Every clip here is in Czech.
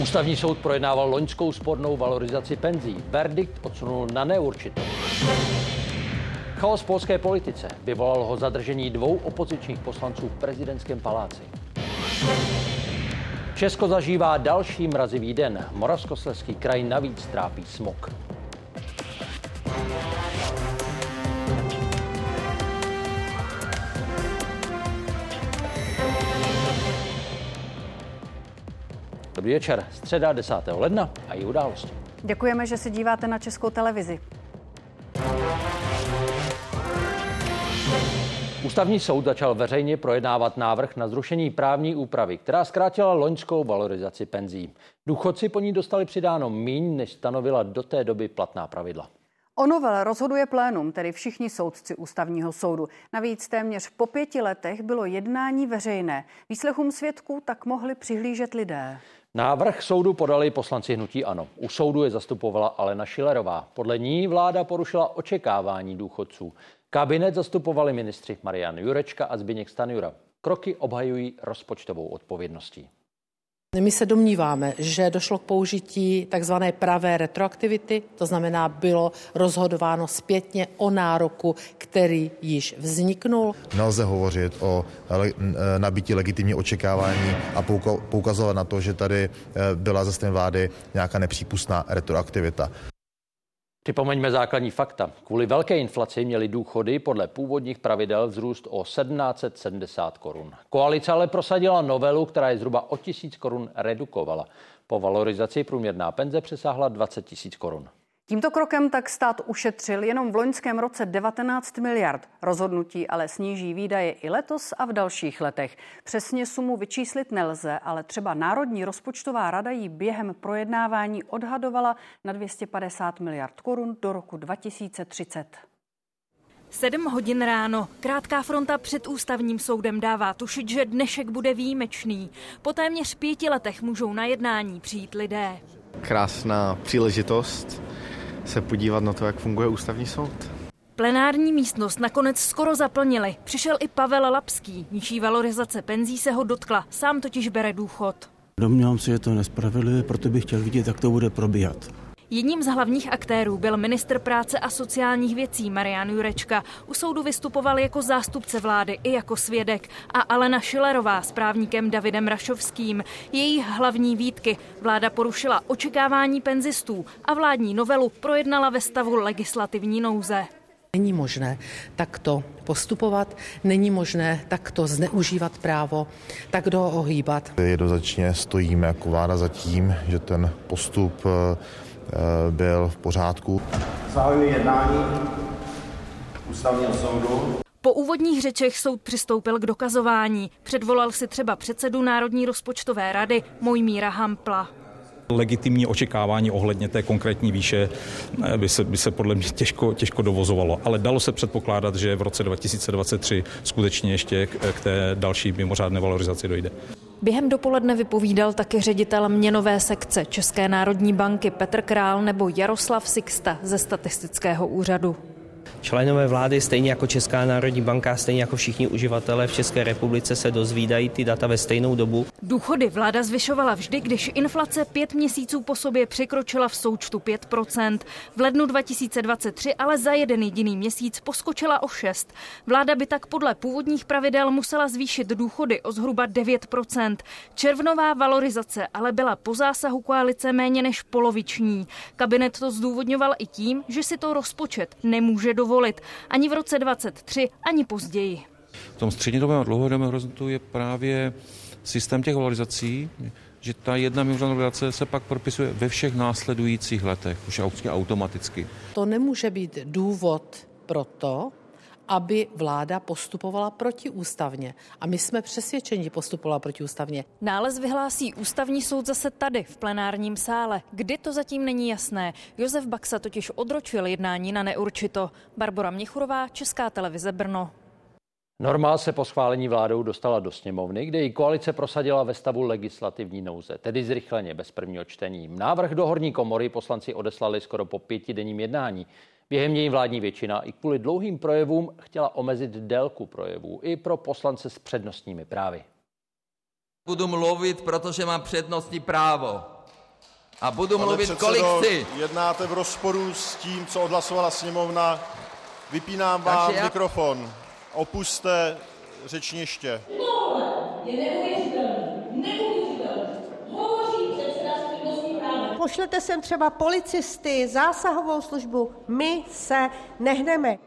Ústavní soud projednával loňskou spornou valorizaci penzí. Verdikt odsunul na neurčito. Chaos v polské politice vyvolal ho zadržení dvou opozičních poslanců v prezidentském paláci. Česko zažívá další mrazivý den. Moravskoslezský kraj navíc trápí smog. Dobrý večer, středa 10. ledna a její události. Děkujeme, že se díváte na Českou televizi. Ústavní soud začal veřejně projednávat návrh na zrušení právní úpravy, která zkrátila loňskou valorizaci penzí. Důchodci po ní dostali přidáno míň, než stanovila do té doby platná pravidla. O novele rozhoduje plénum, tedy všichni soudci ústavního soudu. Navíc téměř po pěti letech bylo jednání veřejné. Výslechům svědků tak mohli přihlížet lidé. Návrh soudu podali poslanci hnutí Ano. U soudu je zastupovala Alena Šilerová. Podle ní vláda porušila očekávání důchodců. Kabinet zastupovali ministři Marian Jurečka a Zbigněk Stanjura. Kroky obhajují rozpočtovou odpovědností. My se domníváme, že došlo k použití takzvané pravé retroaktivity, to znamená, bylo rozhodováno zpětně o nároku, který již vzniknul. Nelze hovořit o nabití legitimní očekávání a poukazovat na to, že tady eh, byla ze strany vlády nějaká nepřípustná retroaktivita. Připomeňme základní fakta. Kvůli velké inflaci měly důchody podle původních pravidel vzrůst o 1770 korun. Koalice ale prosadila novelu, která je zhruba o 1000 korun redukovala. Po valorizaci průměrná penze přesáhla 20 000 korun. Tímto krokem tak stát ušetřil jenom v loňském roce 19 miliard. Rozhodnutí ale sníží výdaje i letos a v dalších letech. Přesně sumu vyčíslit nelze, ale třeba Národní rozpočtová rada ji během projednávání odhadovala na 250 miliard korun do roku 2030. Sedm hodin ráno. Krátká fronta před ústavním soudem dává tušit, že dnešek bude výjimečný. Po téměř pěti letech můžou na jednání přijít lidé. Krásná příležitost se podívat na to, jak funguje ústavní soud. Plenární místnost nakonec skoro zaplnili. Přišel i Pavel Lapský. Nižší valorizace penzí se ho dotkla. Sám totiž bere důchod. Domnívám se, že to nespravedlivé, proto bych chtěl vidět, jak to bude probíhat. Jedním z hlavních aktérů byl ministr práce a sociálních věcí Marian Jurečka. U soudu vystupoval jako zástupce vlády i jako svědek a Alena Šilerová s právníkem Davidem Rašovským. Její hlavní výtky vláda porušila očekávání penzistů a vládní novelu projednala ve stavu legislativní nouze. Není možné takto postupovat, není možné takto zneužívat právo, tak ho ohýbat. Jednoznačně stojíme jako vláda za tím, že ten postup Eh, byl v pořádku. Zahajuji jednání ústavního soudu. Po úvodních řečech soud přistoupil k dokazování. Předvolal si třeba předsedu Národní rozpočtové rady Mojmíra Hampla. Legitimní očekávání ohledně té konkrétní výše eh, by se, by se podle mě těžko, těžko dovozovalo, ale dalo se předpokládat, že v roce 2023 skutečně ještě k, k té další mimořádné valorizaci dojde. Během dopoledne vypovídal také ředitel měnové sekce České národní banky Petr Král nebo Jaroslav Sixta ze statistického úřadu. Členové vlády, stejně jako Česká národní banka, stejně jako všichni uživatelé v České republice se dozvídají ty data ve stejnou dobu. Důchody vláda zvyšovala vždy, když inflace pět měsíců po sobě překročila v součtu 5%. V lednu 2023 ale za jeden jediný měsíc poskočila o 6. Vláda by tak podle původních pravidel musela zvýšit důchody o zhruba 9%. Červnová valorizace ale byla po zásahu koalice méně než poloviční. Kabinet to zdůvodňoval i tím, že si to rozpočet nemůže dovolit ani v roce 23, ani později. V tom střednědobém a dlouhodobém horizontu je právě systém těch valorizací, že ta jedna mimořádná valorizace se pak propisuje ve všech následujících letech, už automaticky. To nemůže být důvod pro to, aby vláda postupovala protiústavně. A my jsme přesvědčeni, že postupovala protiústavně. Nález vyhlásí ústavní soud zase tady, v plenárním sále. Kdy to zatím není jasné. Josef Baxa totiž odročil jednání na neurčito. Barbara Měchurová, Česká televize Brno. Norma se po schválení vládou dostala do sněmovny, kde ji koalice prosadila ve stavu legislativní nouze, tedy zrychleně bez prvního čtení. Návrh do horní komory poslanci odeslali skoro po pětidenním jednání. Během něj vládní většina i kvůli dlouhým projevům chtěla omezit délku projevů i pro poslance s přednostními právy. Budu mluvit, protože mám přednostní právo. A budu Pane mluvit, předsedo, kolik chci. Jednáte v rozporu s tím, co odhlasovala sněmovna. Vypínám vám já... mikrofon. Opuste řečniště. je neuvěřitelný. Pošlete sem třeba policisty, zásahovou službu. My se nehneme.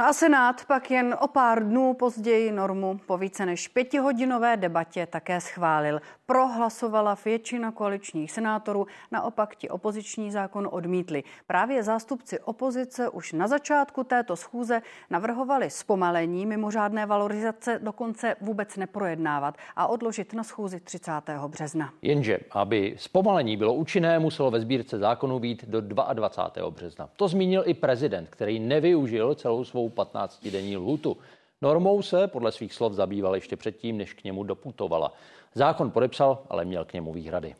No a Senát pak jen o pár dnů později normu po více než pětihodinové debatě také schválil. Prohlasovala většina koaličních senátorů, naopak ti opoziční zákon odmítli. Právě zástupci opozice už na začátku této schůze navrhovali zpomalení mimořádné valorizace, dokonce vůbec neprojednávat a odložit na schůzi 30. března. Jenže, aby zpomalení bylo účinné, muselo ve sbírce zákonu být do 22. března. To zmínil i prezident, který nevyužil celou svou 15-denní lhutu. Normou se podle svých slov zabýval ještě předtím, než k němu doputovala. Zákon podepsal, ale měl k němu výhrady.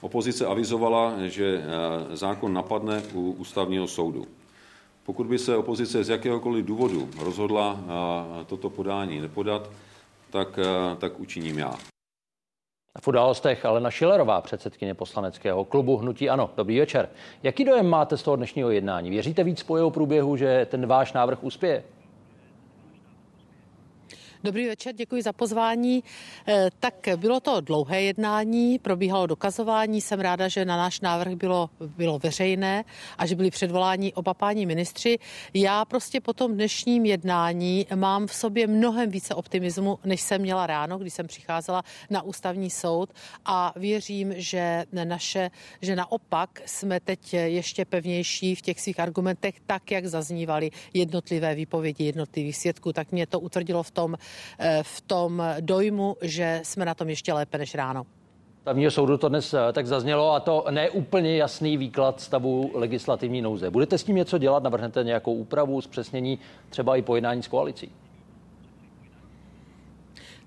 Opozice avizovala, že eh, zákon napadne u ústavního soudu. Pokud by se opozice z jakéhokoliv důvodu rozhodla eh, toto podání nepodat, tak, eh, tak učiním já. V událostech Alena Šilerová, předsedkyně poslaneckého klubu Hnutí Ano. Dobrý večer. Jaký dojem máte z toho dnešního jednání? Věříte víc po jeho průběhu, že ten váš návrh uspěje? Dobrý večer, děkuji za pozvání. Eh, tak bylo to dlouhé jednání, probíhalo dokazování. Jsem ráda, že na náš návrh bylo, bylo veřejné a že byli předvoláni oba páni ministři. Já prostě po tom dnešním jednání mám v sobě mnohem více optimismu, než jsem měla ráno, když jsem přicházela na ústavní soud a věřím, že naše, že naopak jsme teď ještě pevnější v těch svých argumentech, tak, jak zaznívaly jednotlivé výpovědi jednotlivých svědků, tak mě to utvrdilo v tom, v tom dojmu, že jsme na tom ještě lépe než ráno. Stavního soudu to dnes eh, tak zaznělo a to neúplně jasný výklad stavu legislativní nouze. Budete s tím něco dělat? Navrhnete nějakou úpravu, zpřesnění, třeba i pojednání s koalicí?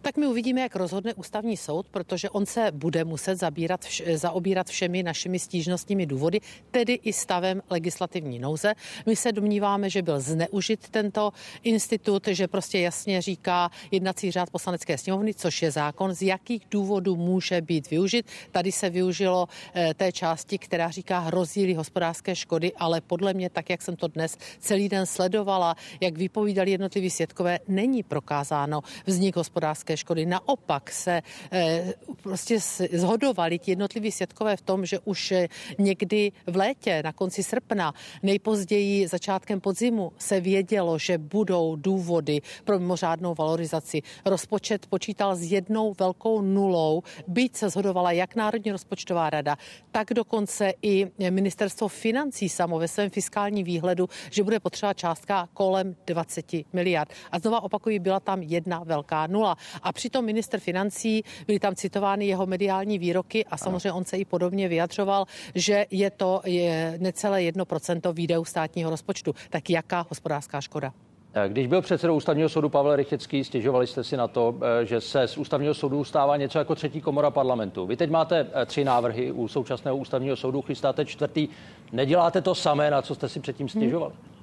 Tak my uvidíme, jak rozhodne ústavní soud, protože on se bude muset zabírat, vš- zaobírat všemi našimi stížnostními důvody, tedy i stavem legislativní nouze. My se domníváme, že byl zneužit tento institut, že prostě jasně říká jednací řád poslanecké sněmovny, což je zákon, z jakých důvodů může být využit. Tady se využilo eh, té části, která říká hrozí hospodářské škody, ale podle mě, tak jak jsem to dnes celý den sledovala, jak vypovídali jednotliví svědkové, není prokázáno vznik hospodářské škody. Naopak se eh, prostě zhodovali ti jednotliví svědkové v tom, že už eh, někdy v létě, na konci srpna, nejpozději začátkem podzimu se vědělo, že budou důvody pro mimořádnou valorizaci. Rozpočet počítal s jednou velkou nulou, byť se zhodovala jak Národní rozpočtová rada, tak dokonce i ministerstvo financí samo ve svém fiskálním výhledu, že bude potřeba částka kolem 20 miliard. A znova opakuju, byla tam jedna velká nula. Přitom minister financí, byly tam citovány jeho mediální výroky a samozřejmě on se i podobně vyjadřoval, že je to je necelé 1% výdajů státního rozpočtu. Tak jaká hospodářská škoda? Když byl předsedou ústavního soudu Pavel Rychecký, stěžovali jste si na to, eh, že se z ústavního soudu stává něco jako třetí komora parlamentu. Vy teď máte eh, tři návrhy u současného ústavního soudu, chystáte čtvrtý. Neděláte to samé, na co jste si předtím stěžovali? Hmm.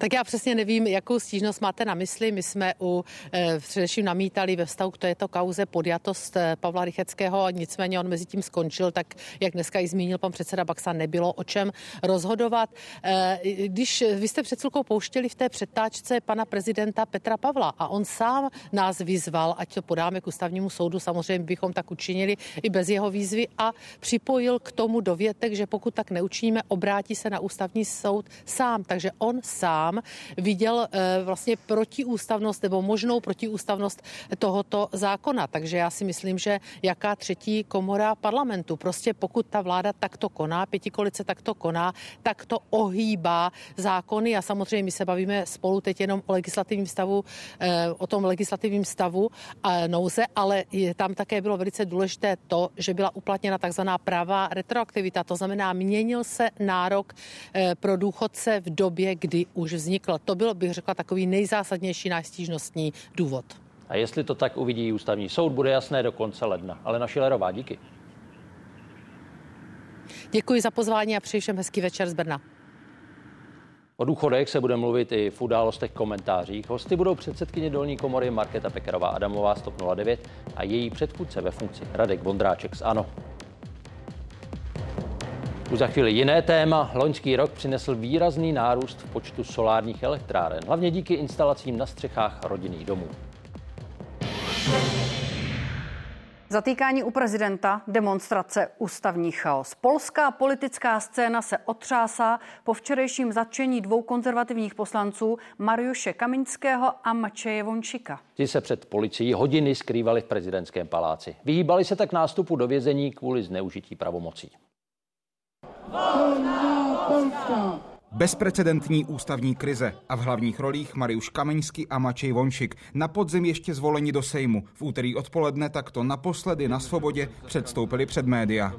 Tak já přesně nevím, jakou stížnost máte na mysli. My jsme u, eh, především namítali ve vztahu k této kauze podjatost eh, Pavla Rycheckého, nicméně on mezi tím skončil, tak jak dneska i zmínil pan předseda Baxa, nebylo o čem rozhodovat. Eh, když vy jste před chvilkou pouštěli v té předtáčce pana prezidenta Petra Pavla a on sám nás vyzval, ať to podáme k ústavnímu soudu, samozřejmě bychom tak učinili i bez jeho výzvy a připojil k tomu dovětek, že pokud tak neučiníme, obrátí se na ústavní soud sám. Takže on sám sám viděl eh, vlastně protiústavnost nebo možnou protiústavnost tohoto zákona. Takže já si myslím, že jaká třetí komora parlamentu, prostě pokud ta vláda takto koná, pětikolice takto koná, tak to ohýbá zákony. A samozřejmě my se bavíme spolu teď jenom o legislativním stavu, eh, o tom legislativním stavu a nouze, ale tam také bylo velice důležité to, že byla uplatněna takzvaná pravá retroaktivita, to znamená měnil se nárok eh, pro důchodce v době, kdy už vznikl. To byl, bych řekla, takový nejzásadnější náš stížnostní důvod. A jestli to tak uvidí ústavní soud, bude jasné do konce ledna. Ale naši Lerová, díky. Děkuji za pozvání a přeji všem hezký večer z Brna. O důchodech se bude mluvit i v událostech komentářích. Hosty budou předsedkyně dolní komory Markéta Pekarová Adamová z TOP 09 a její předchůdce ve funkci Radek Vondráček z ANO. Už za chvíli jiné téma. Loňský rok přinesl výrazný nárůst v počtu solárních elektráren, hlavně díky instalacím na střechách rodinných domů. Zatýkání u prezidenta, demonstrace, ústavní chaos. Polská politická scéna se otřásá po včerejším zatčení dvou konzervativních poslanců Mariuše Kaminského a Mačeje Vončika. Ti se před policií hodiny skrývali v prezidentském paláci. Vyhýbali se tak nástupu do vězení kvůli zneužití pravomocí. Bezprecedentní ústavní krize a v hlavních rolích Mariuš Kameňský a Mačej Vonšik. Na podzim ještě zvoleni do Sejmu. V úterý odpoledne takto naposledy na svobodě předstoupili před média.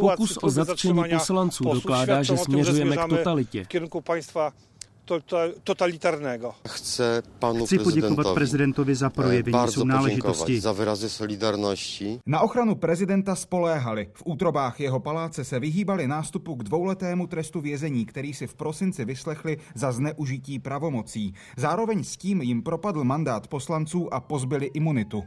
Pokus o zatčení poslanců dokládá, že směřujeme k totalitě. Tota- totalitarného. Chce panu Chci poděkovat prezidentovi za projevení sounáležitosti. Za vyrazy solidarnosti. Na ochranu prezidenta spoléhali. V útrobách jeho paláce se vyhýbali nástupu k dvouletému trestu vězení, který si v prosinci vyslechli za zneužití pravomocí. Zároveň s tím jim propadl mandát poslanců a pozbyli imunitu.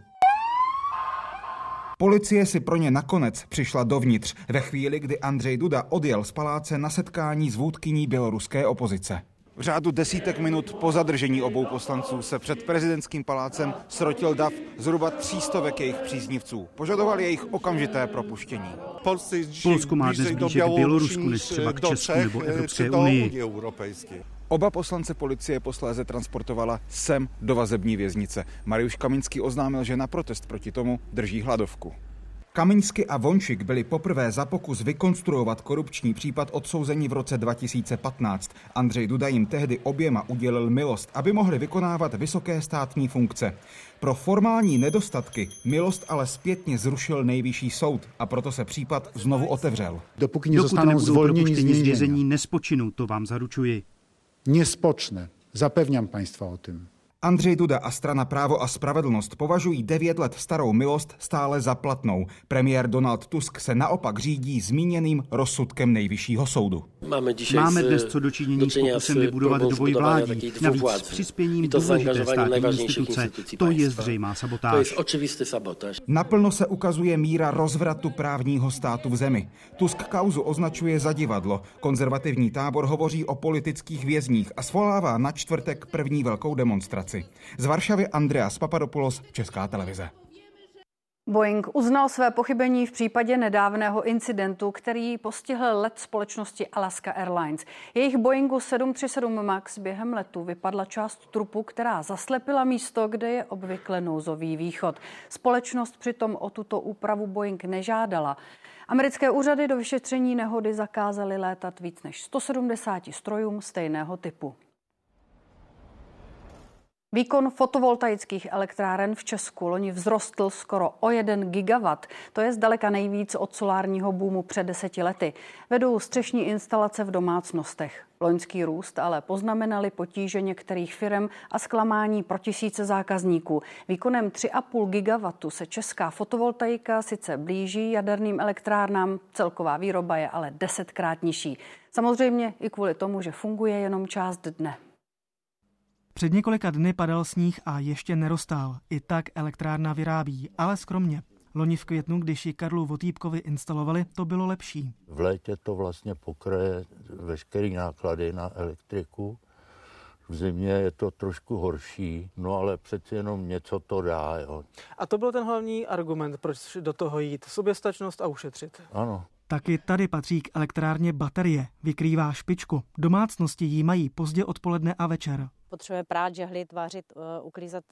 Policie si pro ně nakonec přišla dovnitř ve chvíli, kdy Andřej Duda odjel z paláce na setkání s vůdkyní běloruské opozice. V řádu desítek minut po zadržení obou poslanců se před prezidentským palácem srotil dav zhruba třístovek jejich příznivců. Požadovali jejich okamžité propuštění. Polsko má dnes blíže k Bělorusku než třeba k Česku nebo Evropské unii. Oba poslance policie posléze transportovala sem do vazební věznice. Mariuš Kaminský oznámil, že na protest proti tomu drží hladovku. Kamiňsky a Vončik byli poprvé za pokus vykonstruovat korupční případ odsouzení v roce 2015. Andřej Duda jim tehdy oběma udělil milost, aby mohli vykonávat vysoké státní funkce. Pro formální nedostatky milost ale zpětně zrušil nejvyšší soud a proto se případ znovu otevřel. Dokud nezostanou zvolnění z vězení, nespočinu, to vám zaručuji. Nespočne. Zapewniam Państwa o tym. Andřej Duda a strana Právo a spravedlnost považují devět let starou milost stále za platnou. Premiér Donald Tusk se naopak řídí zmíněným rozsudkem nejvyššího soudu. Máme, Máme dnes co dočinění s pokusem vybudovat dvojí vládí, navíc s přispěním důležité státní instituce. To je zřejmá sabotáž. To je sabotáž. Naplno se ukazuje míra rozvratu právního státu v zemi. Tusk kauzu označuje za divadlo. Konzervativní tábor hovoří o politických vězních a svolává na čtvrtek první velkou demonstraci situaci. Z Varšavy Andreas Papadopoulos, Česká televize. Boeing uznal své pochybení v případě nedávného incidentu, který postihl let společnosti Alaska Airlines. Jejich Boeingu 737 MAX během letu vypadla část trupu, která zaslepila místo, kde je obvykle nouzový východ. Společnost přitom o tuto úpravu Boeing nežádala. Americké úřady do vyšetření nehody zakázaly létat víc než 170 strojům stejného typu. Výkon fotovoltaických elektráren v Česku loni vzrostl skoro o 1 gigawatt. To je zdaleka nejvíc od solárního boomu před deseti lety. Vedou střešní instalace v domácnostech. Loňský růst ale poznamenali potíže některých firm a zklamání pro tisíce zákazníků. Výkonem 3,5 gigawattu se česká fotovoltaika sice blíží jaderným elektrárnám, celková výroba je ale desetkrát nižší. Samozřejmě i kvůli tomu, že funguje jenom část dne. Před několika dny padal sníh a ještě nerostál. I tak elektrárna vyrábí, ale skromně. Loni v květnu, když ji Karlu Votýpkovi instalovali, to bylo lepší. V létě to vlastně pokryje veškeré náklady na elektriku. V zimě je to trošku horší, no ale přeci jenom něco to dá. Jo. A to byl ten hlavní argument, proč do toho jít. Soběstačnost a ušetřit. Ano. Taky tady patří k elektrárně baterie. Vykrývá špičku. Domácnosti jí mají pozdě odpoledne a večer potřebuje prát, žehlit, vařit, eh, uklízet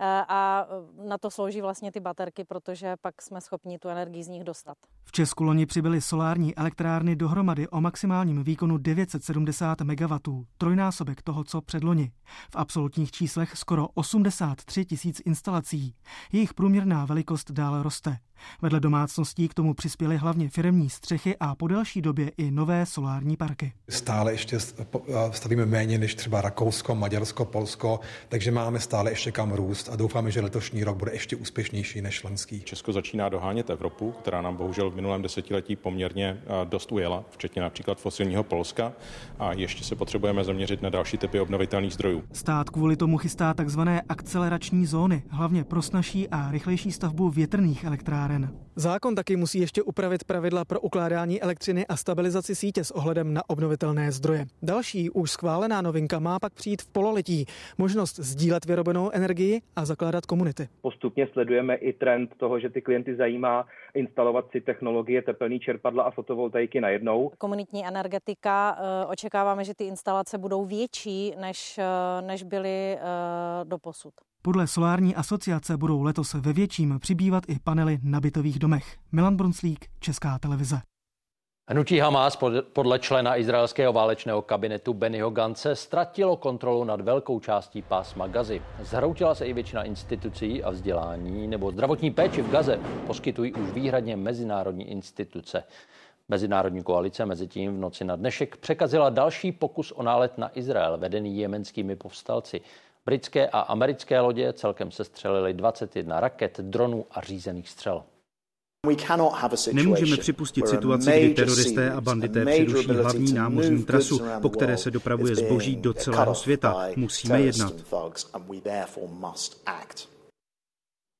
eh, a eh, na to slouží vlastně ty baterky, protože pak jsme schopni tu energii z nich dostat. V Česku loni přibyly solární elektrárny dohromady o maximálním výkonu 970 MW, trojnásobek toho, co předloni. V absolutních číslech skoro 83 tisíc instalací. Jejich průměrná velikost dále roste. Vedle domácností k tomu přispěly hlavně firemní střechy a po delší době i nové solární parky. Stále ještě stavíme méně než třeba Rakousko, Maďarsko Maďarsko, Polsko, takže máme stále ještě kam růst a doufáme, že letošní rok bude ještě úspěšnější než loňský. Česko začíná dohánět Evropu, která nám bohužel v minulém desetiletí poměrně dost ujela, včetně například fosilního Polska a ještě se potřebujeme zaměřit na další typy obnovitelných zdrojů. Stát kvůli tomu chystá takzvané akcelerační zóny, hlavně pro snažší a rychlejší stavbu větrných elektráren. Zákon taky musí ještě upravit pravidla pro ukládání elektřiny a stabilizaci sítě s ohledem na obnovitelné zdroje. Další už schválená novinka má pak přijít v pololetí. Možnost sdílet vyrobenou energii a zakládat komunity. Postupně sledujeme i trend toho, že ty klienty zajímá instalovat si technologie tepelný čerpadla a fotovoltaiky najednou. Komunitní energetika, eh, očekáváme, že ty instalace budou větší, než, eh, než byly eh, do posud. Podle solární asociace budou letos ve větším přibývat i panely na bytových domech. Milan Brunslík, Česká televize. Hnutí Hamas podle člena izraelského válečného kabinetu Bennyho Gance ztratilo kontrolu nad velkou částí pásma Gazy. Zhroutila se i většina institucí a vzdělání nebo zdravotní péči v Gaze poskytují už výhradně mezinárodní instituce. Mezinárodní koalice mezi tím v noci na dnešek překazila další pokus o nálet na Izrael, vedený jemenskými povstalci. Britské a americké lodě celkem sestřelili 21 raket, dronů a řízených střel. Nemůžeme připustit situaci, kdy teroristé a bandité přeruší hlavní námořní trasu, po které se dopravuje zboží do celého světa. Musíme jednat.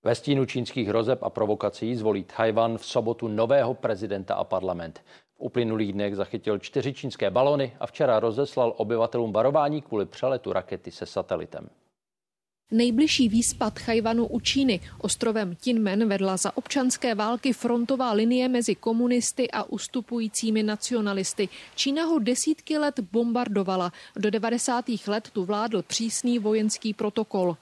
Ve stínu čínských hrozeb a provokací zvolí Tajvan v sobotu nového prezidenta a parlament. V uplynulých dnech zachytil čtyři čínské balony a včera rozeslal obyvatelům varování kvůli přeletu rakety se satelitem. Nejbližší výspa Chajvanu u Číny ostrovem Tinmen vedla za občanské války frontová linie mezi komunisty a ustupujícími nacionalisty. Čína ho desítky let bombardovala. Do 90. let tu vládl přísný vojenský protokol.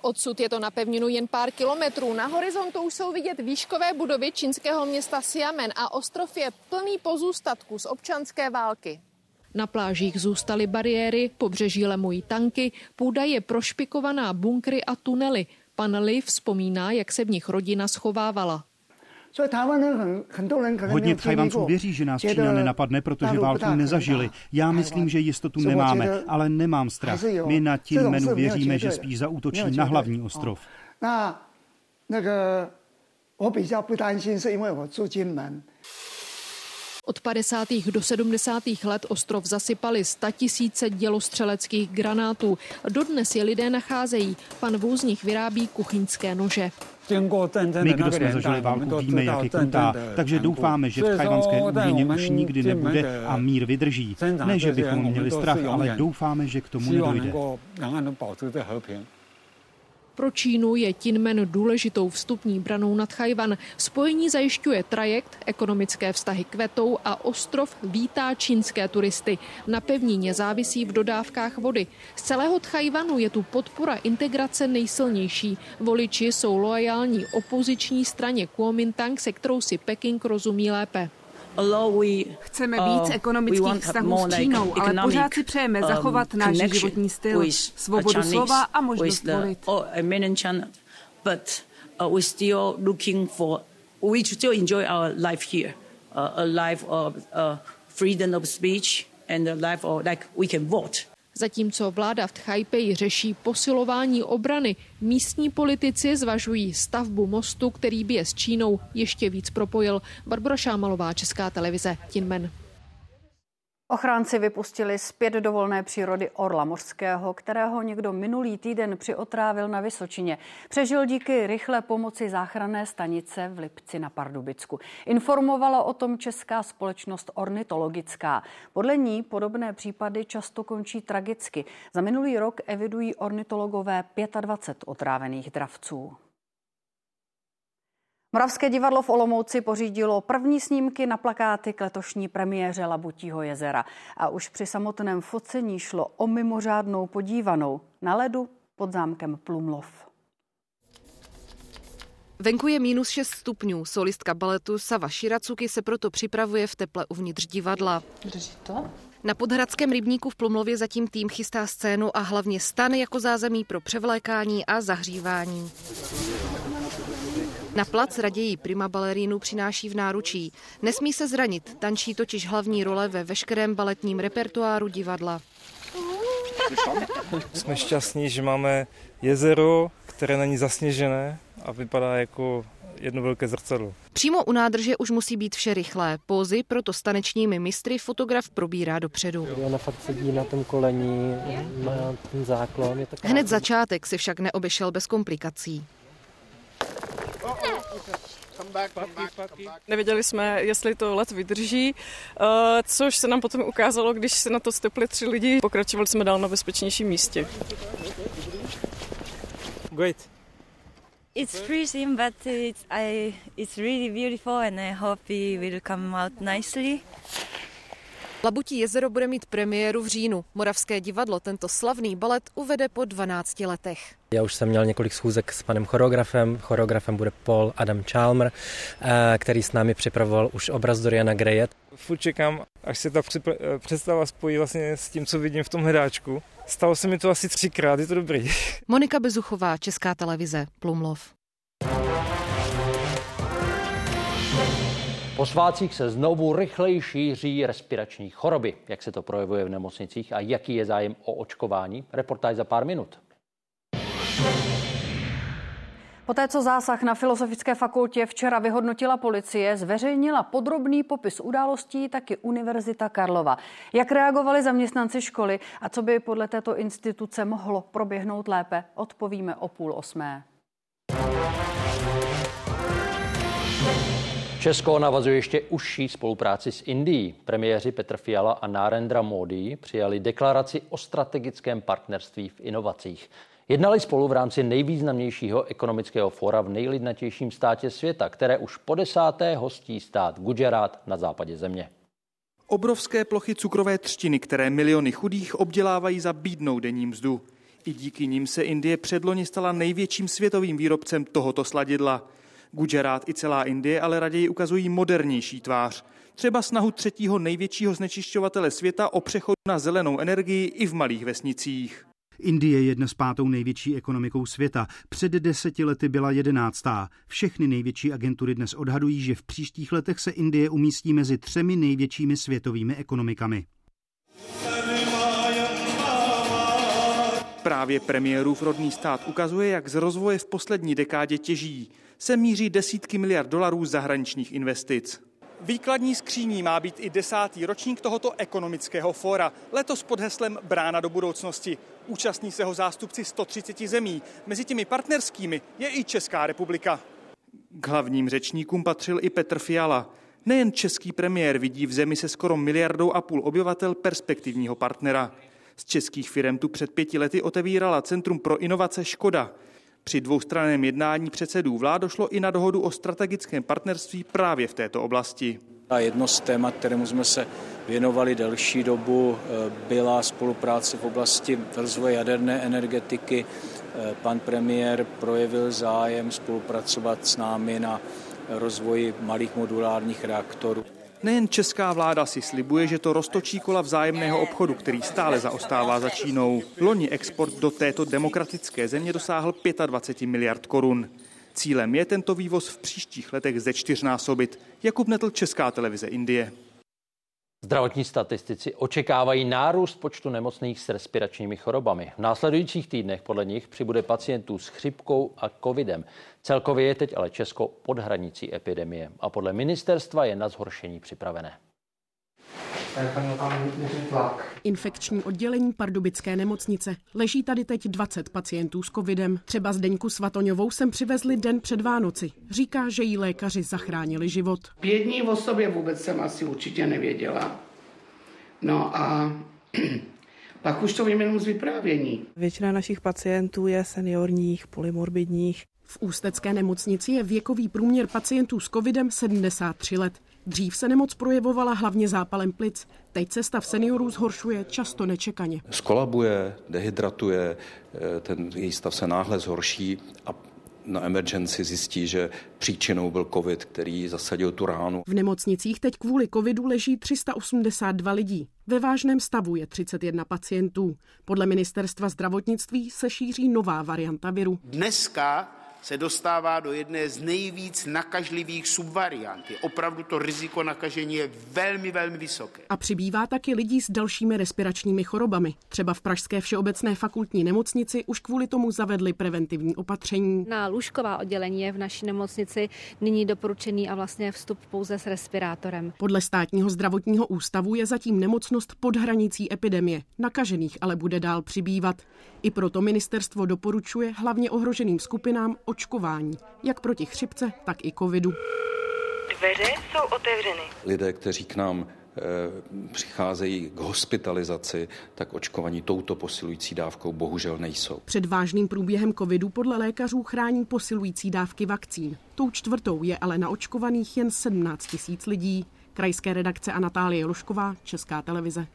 Odsud je to na pevninu jen pár kilometrů. Na horizontu už jsou vidět výškové budovy čínského města Xiamen a ostrov je plný pozůstatků z občanské války. Na plážích zůstaly bariéry, pobřeží lemují tanky, půda je prošpikovaná bunkry a tunely. Pan Li vzpomíná, jak se v nich rodina schovávala. Hodně Tchajvanců věří, že nás Čína nenapadne, protože válku nezažili. Já myslím, že jistotu nemáme, ale nemám strach. My na Tinmenu věříme, že spíš zaútočí na hlavní ostrov. 那个我比较不担心，是因为我住金门。 Od 50. do 70. let ostrov zasypali tisíce dělostřeleckých granátů. Dodnes je lidé nacházejí. Pan Vů z nich vyrábí kuchyňské nože. My, kdo jsme zažili válku, víme, jak je krutá, takže doufáme, že v tajvanské úměně už nikdy nebude a mír vydrží. Ne, že bychom měli strach, ale doufáme, že k tomu nedojde. Pro Čínu je Tinmen důležitou vstupní branou nad Chajvan. Spojení zajišťuje trajekt, ekonomické vztahy kvetou a ostrov vítá čínské turisty. Na pevnině závisí v dodávkách vody. Z celého Tchajvanu je tu podpora integrace nejsilnější. Voliči jsou loajální opoziční straně Kuomintang, se kterou si Peking rozumí lépe. Chceme víc uh, ekonomických vztahů s Čínou, ale pořád si přejeme um, zachovat náš životní styl, svobodu slova a možnost volit. But uh, we're still looking for, we still enjoy our life here, uh, a life of freedom of speech and a life of like we can vote. Zatímco vláda v Tchajpeji řeší posilování obrany, místní politici zvažují stavbu mostu, který by je s Čínou ještě víc propojil. Barbara Šámalová, Česká televize, Tinmen. Ochránci vypustili zpět do volné přírody orla mořského, kterého někdo minulý týden přiotrávil na Vysočině. Přežil díky rychlé pomoci záchranné stanice v Lipci na Pardubicku. Informovala o tom česká společnost ornitologická. Podle ní podobné případy často končí tragicky. Za minulý rok evidují ornitologové 25 otrávených dravců. Moravské divadlo v Olomouci pořídilo první snímky na plakáty k letošní premiéře Labutího jezera. A už při samotném focení šlo o mimořádnou podívanou na ledu pod zámkem Plumlov. Venku je minus 6 stupňů. Solistka baletu Sava Širacuky se proto připravuje v teple uvnitř divadla. Drží to? Na podhradském rybníku v Plumlově zatím tým chystá scénu a hlavně stan jako zázemí pro převlékání a zahřívání. Na plac raději prima balerínu přináší v náručí. Nesmí se zranit, tančí totiž hlavní role ve veškerém baletním repertoáru divadla. Jsme šťastní, že máme jezero, které není zasněžené a vypadá jako jedno velké zrcadlo. Přímo u nádrže už musí být vše rychlé. Pózy proto stanečními mistry fotograf probírá dopředu. Ona fakt sedí na tom kolení, má ten záklon. Je Hned začátek si však neobešel bez komplikací. Nevěděli jsme, jestli to let vydrží, eh, což se nám potom ukázalo, když se na to stopli tři lidi. Pokračovali jsme dál na bezpečnějším místě. Great. It's freezing, but it's, I, it's really beautiful and I hope it will come out nicely. Labutí jezero bude mít premiéru v říjnu. Moravské divadlo tento slavný balet uvede po 12 letech. Já už jsem měl několik schůzek s panem choreografem. Choreografem bude Paul Adam Chalmer, eh, který s námi připravoval už obraz Doriana Greje. Furt čekám, až se ta eh, představa spojí vlastně s tím, co vidím v tom hráčku. Stalo se mi to asi třikrát, je to dobrý. Monika Bezuchová, Česká televize, Plumlov. Po svácích se znovu rychleji šíří respirační choroby. Jak se to projevuje v nemocnicích a jaký je zájem o očkování? Reportáž za pár minut. Poté, co zásah na Filozofické fakultě včera vyhodnotila policie, zveřejnila podrobný popis událostí taky Univerzita Karlova. Jak reagovali zaměstnanci školy a co by podle této instituce mohlo proběhnout lépe, odpovíme o půl osmé. Česko navazuje ještě užší spolupráci s Indií. Premiéři Petr Fiala a Narendra Modi přijali deklaraci o strategickém partnerství v inovacích. Jednali spolu v rámci nejvýznamnějšího ekonomického fóra v nejlidnatějším státě světa, které už po desáté hostí stát Gujarat na západě země. Obrovské plochy cukrové třtiny, které miliony chudých obdělávají za bídnou denní mzdu. I díky nim se Indie předloni stala největším světovým výrobcem tohoto sladidla. Gujarat i celá Indie ale raději ukazují modernější tvář. Třeba snahu třetího největšího znečišťovatele světa o přechod na zelenou energii i v malých vesnicích. Indie je dnes pátou největší ekonomikou světa. Před deseti lety byla jedenáctá. Všechny největší agentury dnes odhadují, že v příštích letech se Indie umístí mezi třemi největšími světovými ekonomikami. Právě premiérův rodný stát ukazuje, jak z rozvoje v poslední dekádě těží. Se míří desítky miliard dolarů zahraničních investic. Výkladní skříní má být i desátý ročník tohoto ekonomického fóra, letos pod heslem Brána do budoucnosti. Účastní se ho zástupci 130 zemí, mezi těmi partnerskými je i Česká republika. K hlavním řečníkům patřil i Petr Fiala. Nejen český premiér vidí v zemi se skoro miliardou a půl obyvatel perspektivního partnera. Z českých firm tu před pěti lety otevírala Centrum pro inovace Škoda. Při dvoustranném jednání předsedů vlád došlo i na dohodu o strategickém partnerství právě v této oblasti. A jedno z témat, kterému jsme se věnovali delší dobu, eh, byla spolupráce v oblasti rozvoje jaderné energetiky. Eh, pan premiér projevil zájem spolupracovat s námi na rozvoji malých modulárních reaktorů. Nejen česká vláda si slibuje, že to roztočí kola vzájemného obchodu, který stále zaostává za Čínou. Loni export do této demokratické země dosáhl 25 miliard korun. Cílem je tento vývoz v příštích letech ze čtyřnásobit. Jakub Netl, Česká televize Indie. Zdravotní statistici očekávají nárůst počtu nemocných s respiračními chorobami. V následujících týdnech podle nich přibude pacientů s chřipkou a covidem. Celkově je teď ale Česko pod hranicí epidemie a podle ministerstva je na zhoršení připravené. Infekční oddělení Pardubické nemocnice. Leží tady teď 20 pacientů s covidem. Třeba Zdeňku Svatoňovou sem přivezli den před Vánoci. Říká, že jí lékaři zachránili život. Pět dní o sobě vůbec jsem asi určitě nevěděla. No a pak už to vím jenom z vyprávění. Většina našich pacientů je seniorních, polymorbidních. V Ústecké nemocnici je věkový průměr pacientů s covidem 73 let. Dřív se nemoc projevovala hlavně zápalem plic. Teď se stav seniorů zhoršuje často nečekaně. Skolabuje, dehydratuje, eh, ten její stav se náhle zhorší a na emergenci zjistí, že příčinou byl covid, který zasadil tu ránu. V nemocnicích teď kvůli covidu leží 382 lidí. Ve vážném stavu je 31 pacientů. Podle ministerstva zdravotnictví se šíří nová varianta viru. Dneska se dostává do jedné z nejvíc nakažlivých subvariant. Je opravdu to riziko nakažení je velmi, velmi vysoké. A přibývá taky lidí s dalšími respiračními chorobami. Třeba v Pražské všeobecné fakultní nemocnici už kvůli tomu zavedli preventivní opatření. Na lůžková oddělení je v naší nemocnici nyní doporučený a vlastně vstup pouze s respirátorem. Podle státního zdravotního ústavu je zatím nemocnost pod hranicí epidemie. Nakažených ale bude dál přibývat. I proto ministerstvo doporučuje hlavně ohroženým skupinám očkování, jak proti chřipce, tak i covidu. Dveře jsou otevřeny. Lidé, kteří k nám eh, přicházejí k hospitalizaci, tak očkovaní touto posilující dávkou bohužel nejsou. Před vážným průběhem covidu podle lékařů chrání posilující dávky vakcín. Tou čtvrtou je ale naočkovaných jen 17 tisíc lidí. Krajské redakce a Natálie Lošková, Česká televize.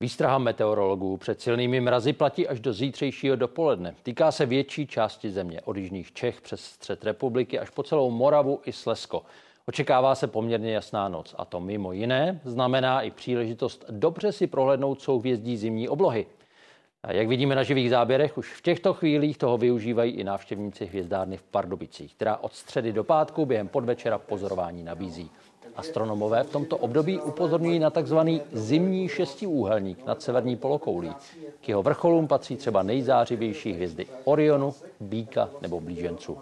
Výstraha meteorologů před silnými mrazy platí až do zítřejšího dopoledne. Týká se větší části země, od jižních Čech přes střed republiky až po celou Moravu i Slesko. Očekává se poměrně jasná noc a to mimo jiné znamená i příležitost dobře si prohlédnout souhvězdí zimní oblohy. A jak vidíme na živých záběrech, už v těchto chvílích toho využívají i návštěvníci hvězdárny v Pardubicích, která od středy do pátku během podvečera pozorování nabízí. Astronomové v tomto období upozorňují na tzv. zimní šestiúhelník nad severní polokoulí. K jeho vrcholům patří třeba nejzářivější hvězdy Orionu, Bíka nebo Blíženců.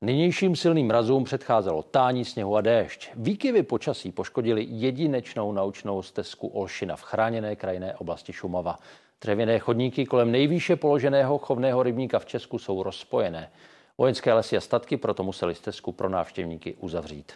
Nynějším silným mrazům předcházelo tání sněhu a déšť. Výkyvy počasí poškodili jedinečnou naučnou stezku Olšina v chráněné krajinné oblasti Šumava. Dřevěné chodníky kolem nejvýše položeného chovného rybníka v Česku jsou rozpojené. Vojenské lesy a statky proto museli stezku pro návštěvníky uzavřít.